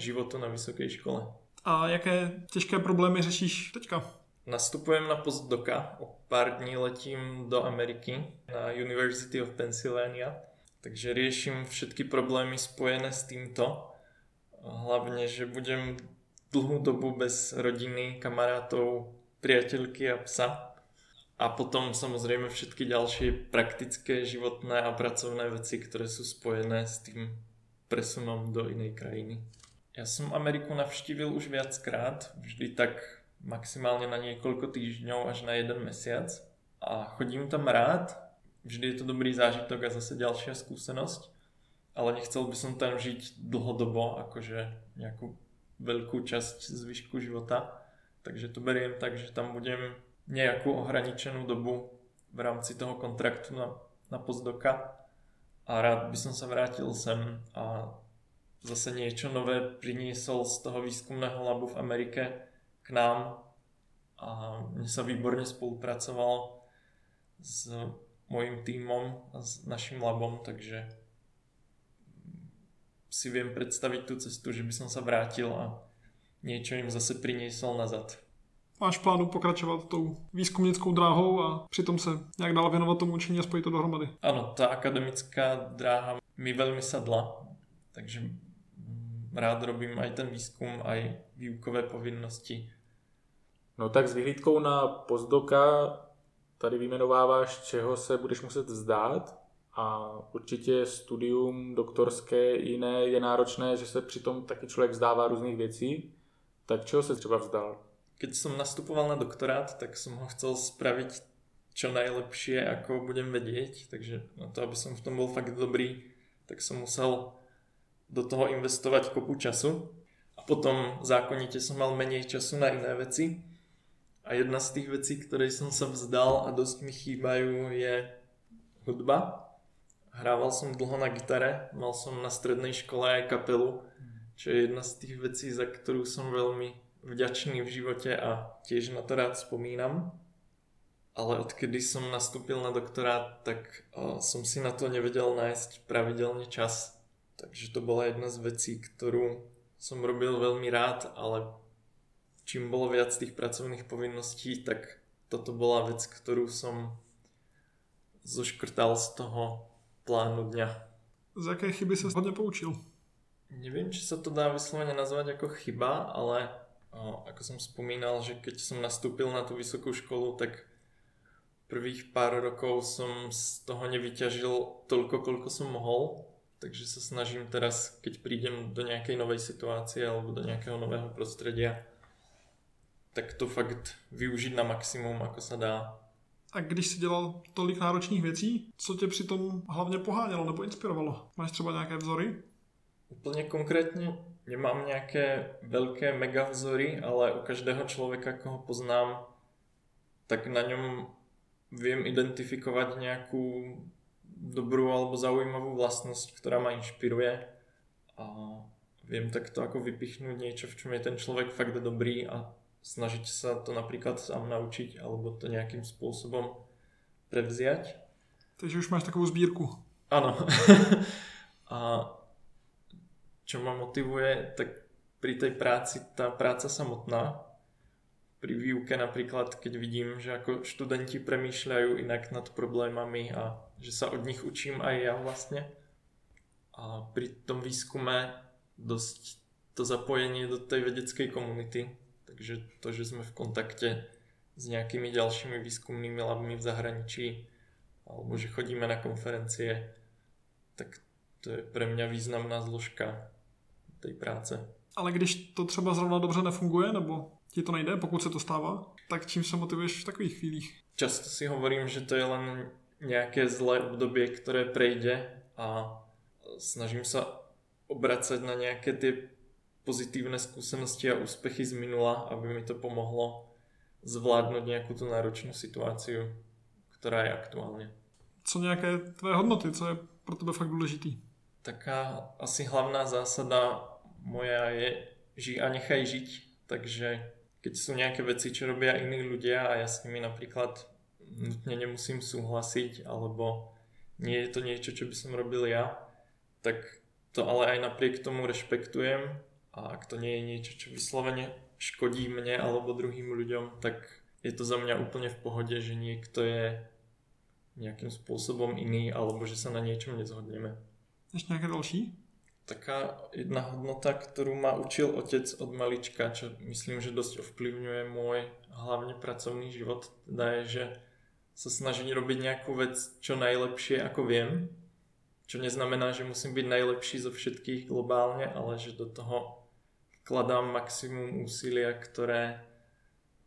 životu na vysokej škole. A jaké těžké problémy řešíš teďka? Nastupujem na postdoka, o pár dní letím do Ameriky na University of Pennsylvania, takže riešim všetky problémy spojené s týmto. Hlavne, že budem dlhú dobu bez rodiny, kamarátov, priateľky a psa. A potom samozrejme všetky ďalšie praktické, životné a pracovné veci, ktoré sú spojené s tým presunom do inej krajiny. Ja som Ameriku navštívil už viackrát, vždy tak maximálne na niekoľko týždňov až na jeden mesiac. A chodím tam rád, vždy je to dobrý zážitok a zase ďalšia skúsenosť. Ale nechcel by som tam žiť dlhodobo, akože nejakú veľkú časť zvyšku života. Takže to beriem tak, že tam budem nejakú ohraničenú dobu v rámci toho kontraktu na, na pozdoka a rád by som sa vrátil sem a zase niečo nové priniesol z toho výskumného labu v Amerike k nám a mne sa výborne spolupracovalo s mojim tímom a s našim labom, takže si viem predstaviť tú cestu, že by som sa vrátil a niečo im zase priniesol nazad. Máš v plánu pokračovat tou výzkumnickou dráhou a přitom se nějak dál věnovat tomu učení a spojit to dohromady? Áno, tá akademická dráha mi veľmi sadla, takže rád robím aj ten výskum, aj výukové povinnosti. No tak s vyhlídkou na pozdoka tady vymenováváš, čeho se budeš muset vzdát a určitě studium doktorské jiné je náročné, že se přitom taky člověk vzdává různých věcí. Tak čeho se třeba vzdal? Keď som nastupoval na doktorát, tak som ho chcel spraviť čo najlepšie, ako budem vedieť. Takže na to, aby som v tom bol fakt dobrý, tak som musel do toho investovať kopu času. A potom zákonite som mal menej času na iné veci. A jedna z tých vecí, ktorej som sa vzdal a dosť mi chýbajú, je hudba. Hrával som dlho na gitare, mal som na strednej škole aj kapelu, čo je jedna z tých vecí, za ktorú som veľmi vďačný v živote a tiež na to rád spomínam. Ale odkedy som nastúpil na doktorát, tak som si na to nevedel nájsť pravidelne čas. Takže to bola jedna z vecí, ktorú som robil veľmi rád, ale čím bolo viac tých pracovných povinností, tak toto bola vec, ktorú som zoškrtal z toho plánu dňa. Z jaké chyby sa hodne poučil? Neviem, či sa to dá vyslovene nazvať ako chyba, ale ako som spomínal, že keď som nastúpil na tú vysokú školu, tak prvých pár rokov som z toho nevyťažil toľko, koľko som mohol. Takže sa snažím teraz, keď prídem do nejakej novej situácie alebo do nejakého nového prostredia, tak to fakt využiť na maximum, ako sa dá. A když si dělal tolik náročných věcí, co tě přitom hlavně pohánělo nebo inspirovalo? Máš třeba nějaké vzory? Úplně konkrétně nemám nejaké veľké mega vzory, ale u každého človeka, koho poznám, tak na ňom viem identifikovať nejakú dobrú alebo zaujímavú vlastnosť, ktorá ma inšpiruje a viem takto ako vypichnúť niečo, v čom je ten človek fakt dobrý a snažiť sa to napríklad sám naučiť alebo to nejakým spôsobom prevziať. Takže už máš takovú zbírku. Áno. a čo ma motivuje, tak pri tej práci, tá práca samotná, pri výuke napríklad, keď vidím, že ako študenti premýšľajú inak nad problémami a že sa od nich učím aj ja vlastne. A pri tom výskume dosť to zapojenie do tej vedeckej komunity, takže to, že sme v kontakte s nejakými ďalšími výskumnými labmi v zahraničí, alebo že chodíme na konferencie, tak to je pre mňa významná zložka tej práce. Ale když to třeba zrovna dobře nefunguje, nebo ti to nejde, pokud se to stává, tak čím sa motivuješ v takových chvílích? Často si hovorím, že to je len nejaké zlé obdobie, ktoré prejde a snažím sa obracať na nejaké tie pozitívne skúsenosti a úspechy z minula, aby mi to pomohlo zvládnuť nejakú tú náročnú situáciu, ktorá je aktuálne. Co nejaké tvoje hodnoty, co je pro tebe fakt dôležitý? Taká asi hlavná zásada moja je žij a nechaj žiť. Takže keď sú nejaké veci, čo robia iní ľudia a ja s nimi napríklad nutne nemusím súhlasiť alebo nie je to niečo, čo by som robil ja, tak to ale aj napriek tomu rešpektujem a ak to nie je niečo, čo vyslovene škodí mne alebo druhým ľuďom, tak je to za mňa úplne v pohode, že niekto je nejakým spôsobom iný alebo že sa na niečom nezhodneme. Ešte nejaké ďalší? taká jedna hodnota, ktorú ma učil otec od malička, čo myslím, že dosť ovplyvňuje môj hlavne pracovný život, teda je, že sa snažiť robiť nejakú vec čo najlepšie ako viem, čo neznamená, že musím byť najlepší zo všetkých globálne, ale že do toho kladám maximum úsilia, ktoré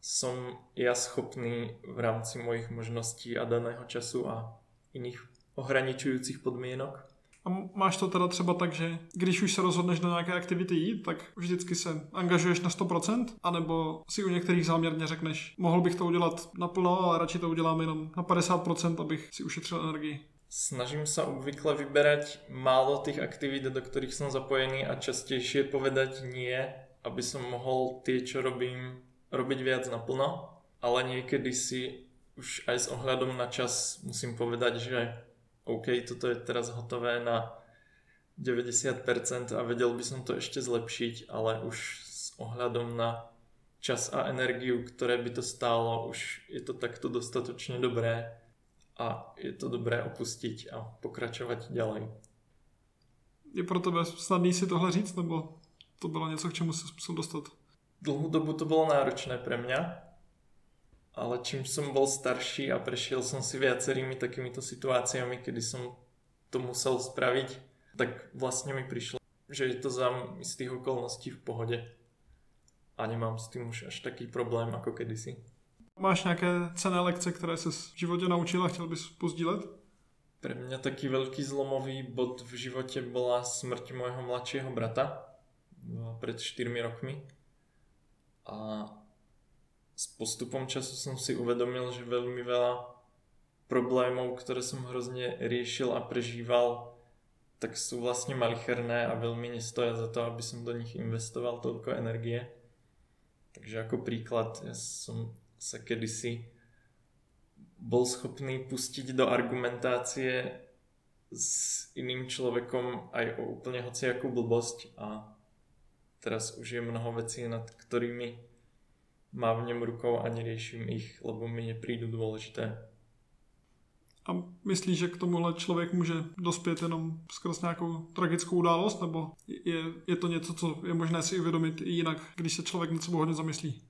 som ja schopný v rámci mojich možností a daného času a iných ohraničujúcich podmienok. A máš to teda třeba tak, že když už se rozhodneš do nějaké aktivity jít, tak vždycky se angažuješ na 100%, anebo si u některých záměrně řekneš, mohl bych to udělat naplno, ale radši to udělám jenom na 50%, abych si ušetřil energii. Snažím sa obvykle vyberať málo tých aktivít, do ktorých som zapojený a častejšie povedať nie, aby som mohol tie, čo robím, robiť viac naplno. Ale niekedy si už aj s ohľadom na čas musím povedať, že OK, toto je teraz hotové na 90% a vedel by som to ešte zlepšiť, ale už s ohľadom na čas a energiu, ktoré by to stálo, už je to takto dostatočne dobré a je to dobré opustiť a pokračovať ďalej. Je pro tebe snadný si tohle říct, nebo to bylo něco, k čemu se musel dostat? Dlhú dobu to bolo náročné pre mňa, ale čím som bol starší a prešiel som si viacerými takýmito situáciami, kedy som to musel spraviť, tak vlastne mi prišlo, že je to za istých okolností v pohode a nemám s tým už až taký problém ako kedysi. Máš nějaké cené lekce, které se v životě naučil a chtěl bys pozdílet? Pre mňa taký veľký zlomový bod v živote bola smrť môjho mladšieho brata pred 4 rokmi. A s postupom času som si uvedomil, že veľmi veľa problémov, ktoré som hrozne riešil a prežíval, tak sú vlastne malicherné a veľmi nestoja za to, aby som do nich investoval toľko energie. Takže ako príklad, ja som sa kedysi bol schopný pustiť do argumentácie s iným človekom aj o úplne hociakú blbosť a teraz už je mnoho vecí, nad ktorými mávnem rukou a neriešim ich, lebo mi neprídu dôležité. A myslíš, že k tomuhle člověk může dospět jenom skrz nějakou tragickou událost, nebo je, je to něco, co je možné si uvědomit i jinak, když se člověk nad sebou hodně zamyslí?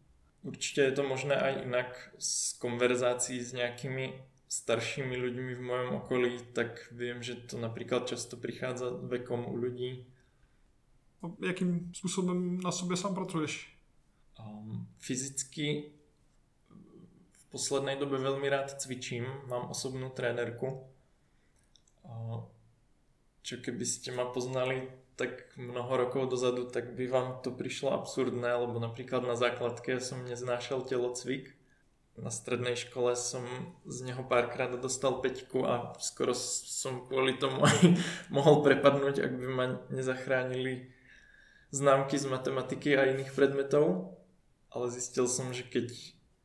Určite je to možné aj inak z konverzácií s nejakými staršími ľuďmi v mojom okolí, tak viem, že to napríklad často prichádza vekom u ľudí. A jakým spôsobom na sobě sám pracuješ? Um, fyzicky v poslednej dobe veľmi rád cvičím, mám osobnú trénerku. Čo keby ste ma poznali tak mnoho rokov dozadu, tak by vám to prišlo absurdné, lebo napríklad na základke som neznášal telocvik. Na strednej škole som z neho párkrát dostal peťku a skoro som kvôli tomu aj mohol prepadnúť, ak by ma nezachránili známky z matematiky a iných predmetov. Ale zistil som, že keď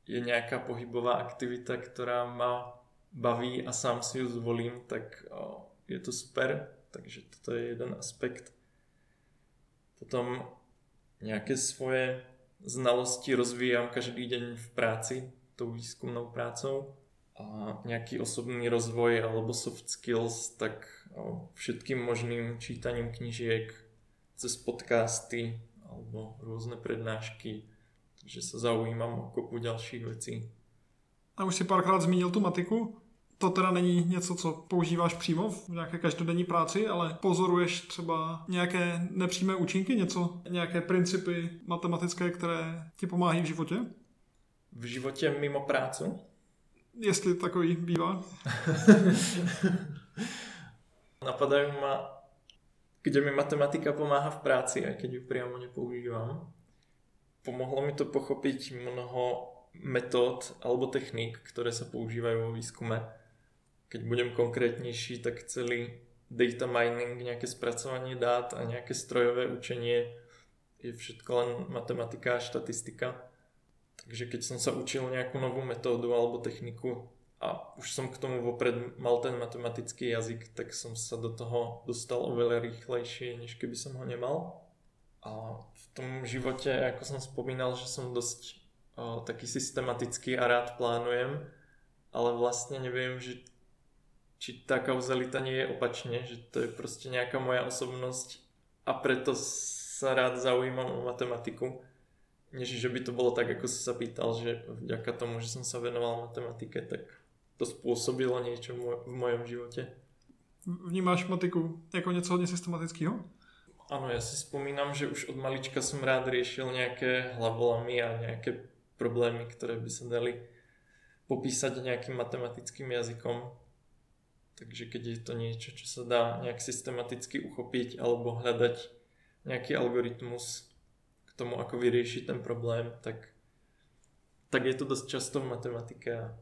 je nejaká pohybová aktivita, ktorá ma baví a sám si ju zvolím, tak je to super. Takže toto je jeden aspekt potom nejaké svoje znalosti rozvíjam každý deň v práci, tou výskumnou prácou a nejaký osobný rozvoj alebo soft skills, tak všetkým možným čítaním knižiek cez podcasty alebo rôzne prednášky, takže sa zaujímam o kopu ďalších vecí. A už si párkrát zmínil tu matiku to teda není něco, co používáš přímo v nějaké každodenní práci, ale pozoruješ třeba nějaké nepřímé účinky, něco, nějaké principy matematické, které ti pomáhají v životě? V životě mimo prácu? Jestli takový bývá. Napadajú ma, kde mi matematika pomáha v práci, aj keď ju priamo nepoužívam. Pomohlo mi to pochopiť mnoho metód alebo techník, ktoré sa používajú vo výskume keď budem konkrétnejší, tak celý data mining, nejaké spracovanie dát a nejaké strojové učenie je všetko len matematika a štatistika. Takže keď som sa učil nejakú novú metódu alebo techniku a už som k tomu vopred mal ten matematický jazyk, tak som sa do toho dostal oveľa rýchlejšie, než keby som ho nemal. A v tom živote, ako som spomínal, že som dosť o, taký systematický a rád plánujem, ale vlastne neviem, že či tá kauzalita nie je opačne, že to je proste nejaká moja osobnosť a preto sa rád zaujímam o matematiku. Než že by to bolo tak, ako si sa pýtal, že vďaka tomu, že som sa venoval matematike, tak to spôsobilo niečo v mojom živote. Vnímáš matiku ako niečo hodne systematického? Áno, ja si spomínam, že už od malička som rád riešil nejaké hlavolamy a nejaké problémy, ktoré by sa dali popísať nejakým matematickým jazykom Takže keď je to niečo, čo sa dá nejak systematicky uchopiť alebo hľadať nejaký algoritmus k tomu, ako vyriešiť ten problém, tak, tak je to dosť často v matematike a,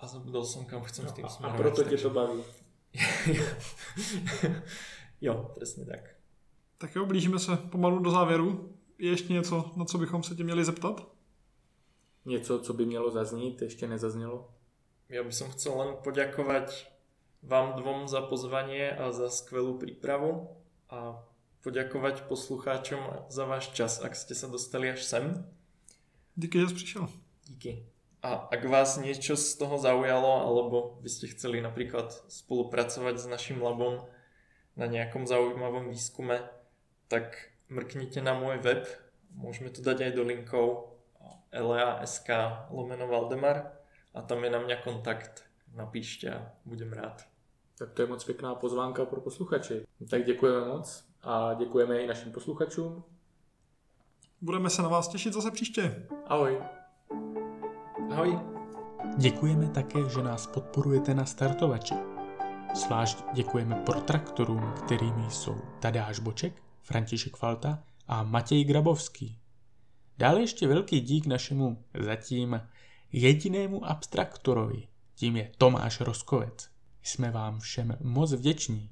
a zabudol som, kam chcem no, s tým smerovať. A proto ťa to baví. jo, presne tak. Tak jo, blížíme se pomalu do závěru. Je ještě něco, na co bychom se tě měli zeptat? Něco, co by mělo zaznít, ještě nezaznělo? Ja by som chcel len poďakovať vám dvom za pozvanie a za skvelú prípravu a poďakovať poslucháčom za váš čas, ak ste sa dostali až sem. Díky, že si prišiel. Díky. A ak vás niečo z toho zaujalo, alebo by ste chceli napríklad spolupracovať s našim labom na nejakom zaujímavom výskume, tak mrknite na môj web, môžeme to dať aj do linkov lea.sk lomeno Valdemar a tam je na mňa kontakt, napíšte a budem rád. Tak to je moc pěkná pozvánka pro posluchače. Tak děkujeme moc a děkujeme i našim posluchačům. Budeme se na vás těšit zase příště. Ahoj. Ahoj. Děkujeme také, že nás podporujete na startovači. Zvlášť děkujeme protraktorům, kterými jsou Tadáš Boček, František Falta a Matěj Grabovský. Dále ještě velký dík našemu zatím jedinému abstraktorovi, tím je Tomáš Roskovec. Jsme vám všem moc vděční.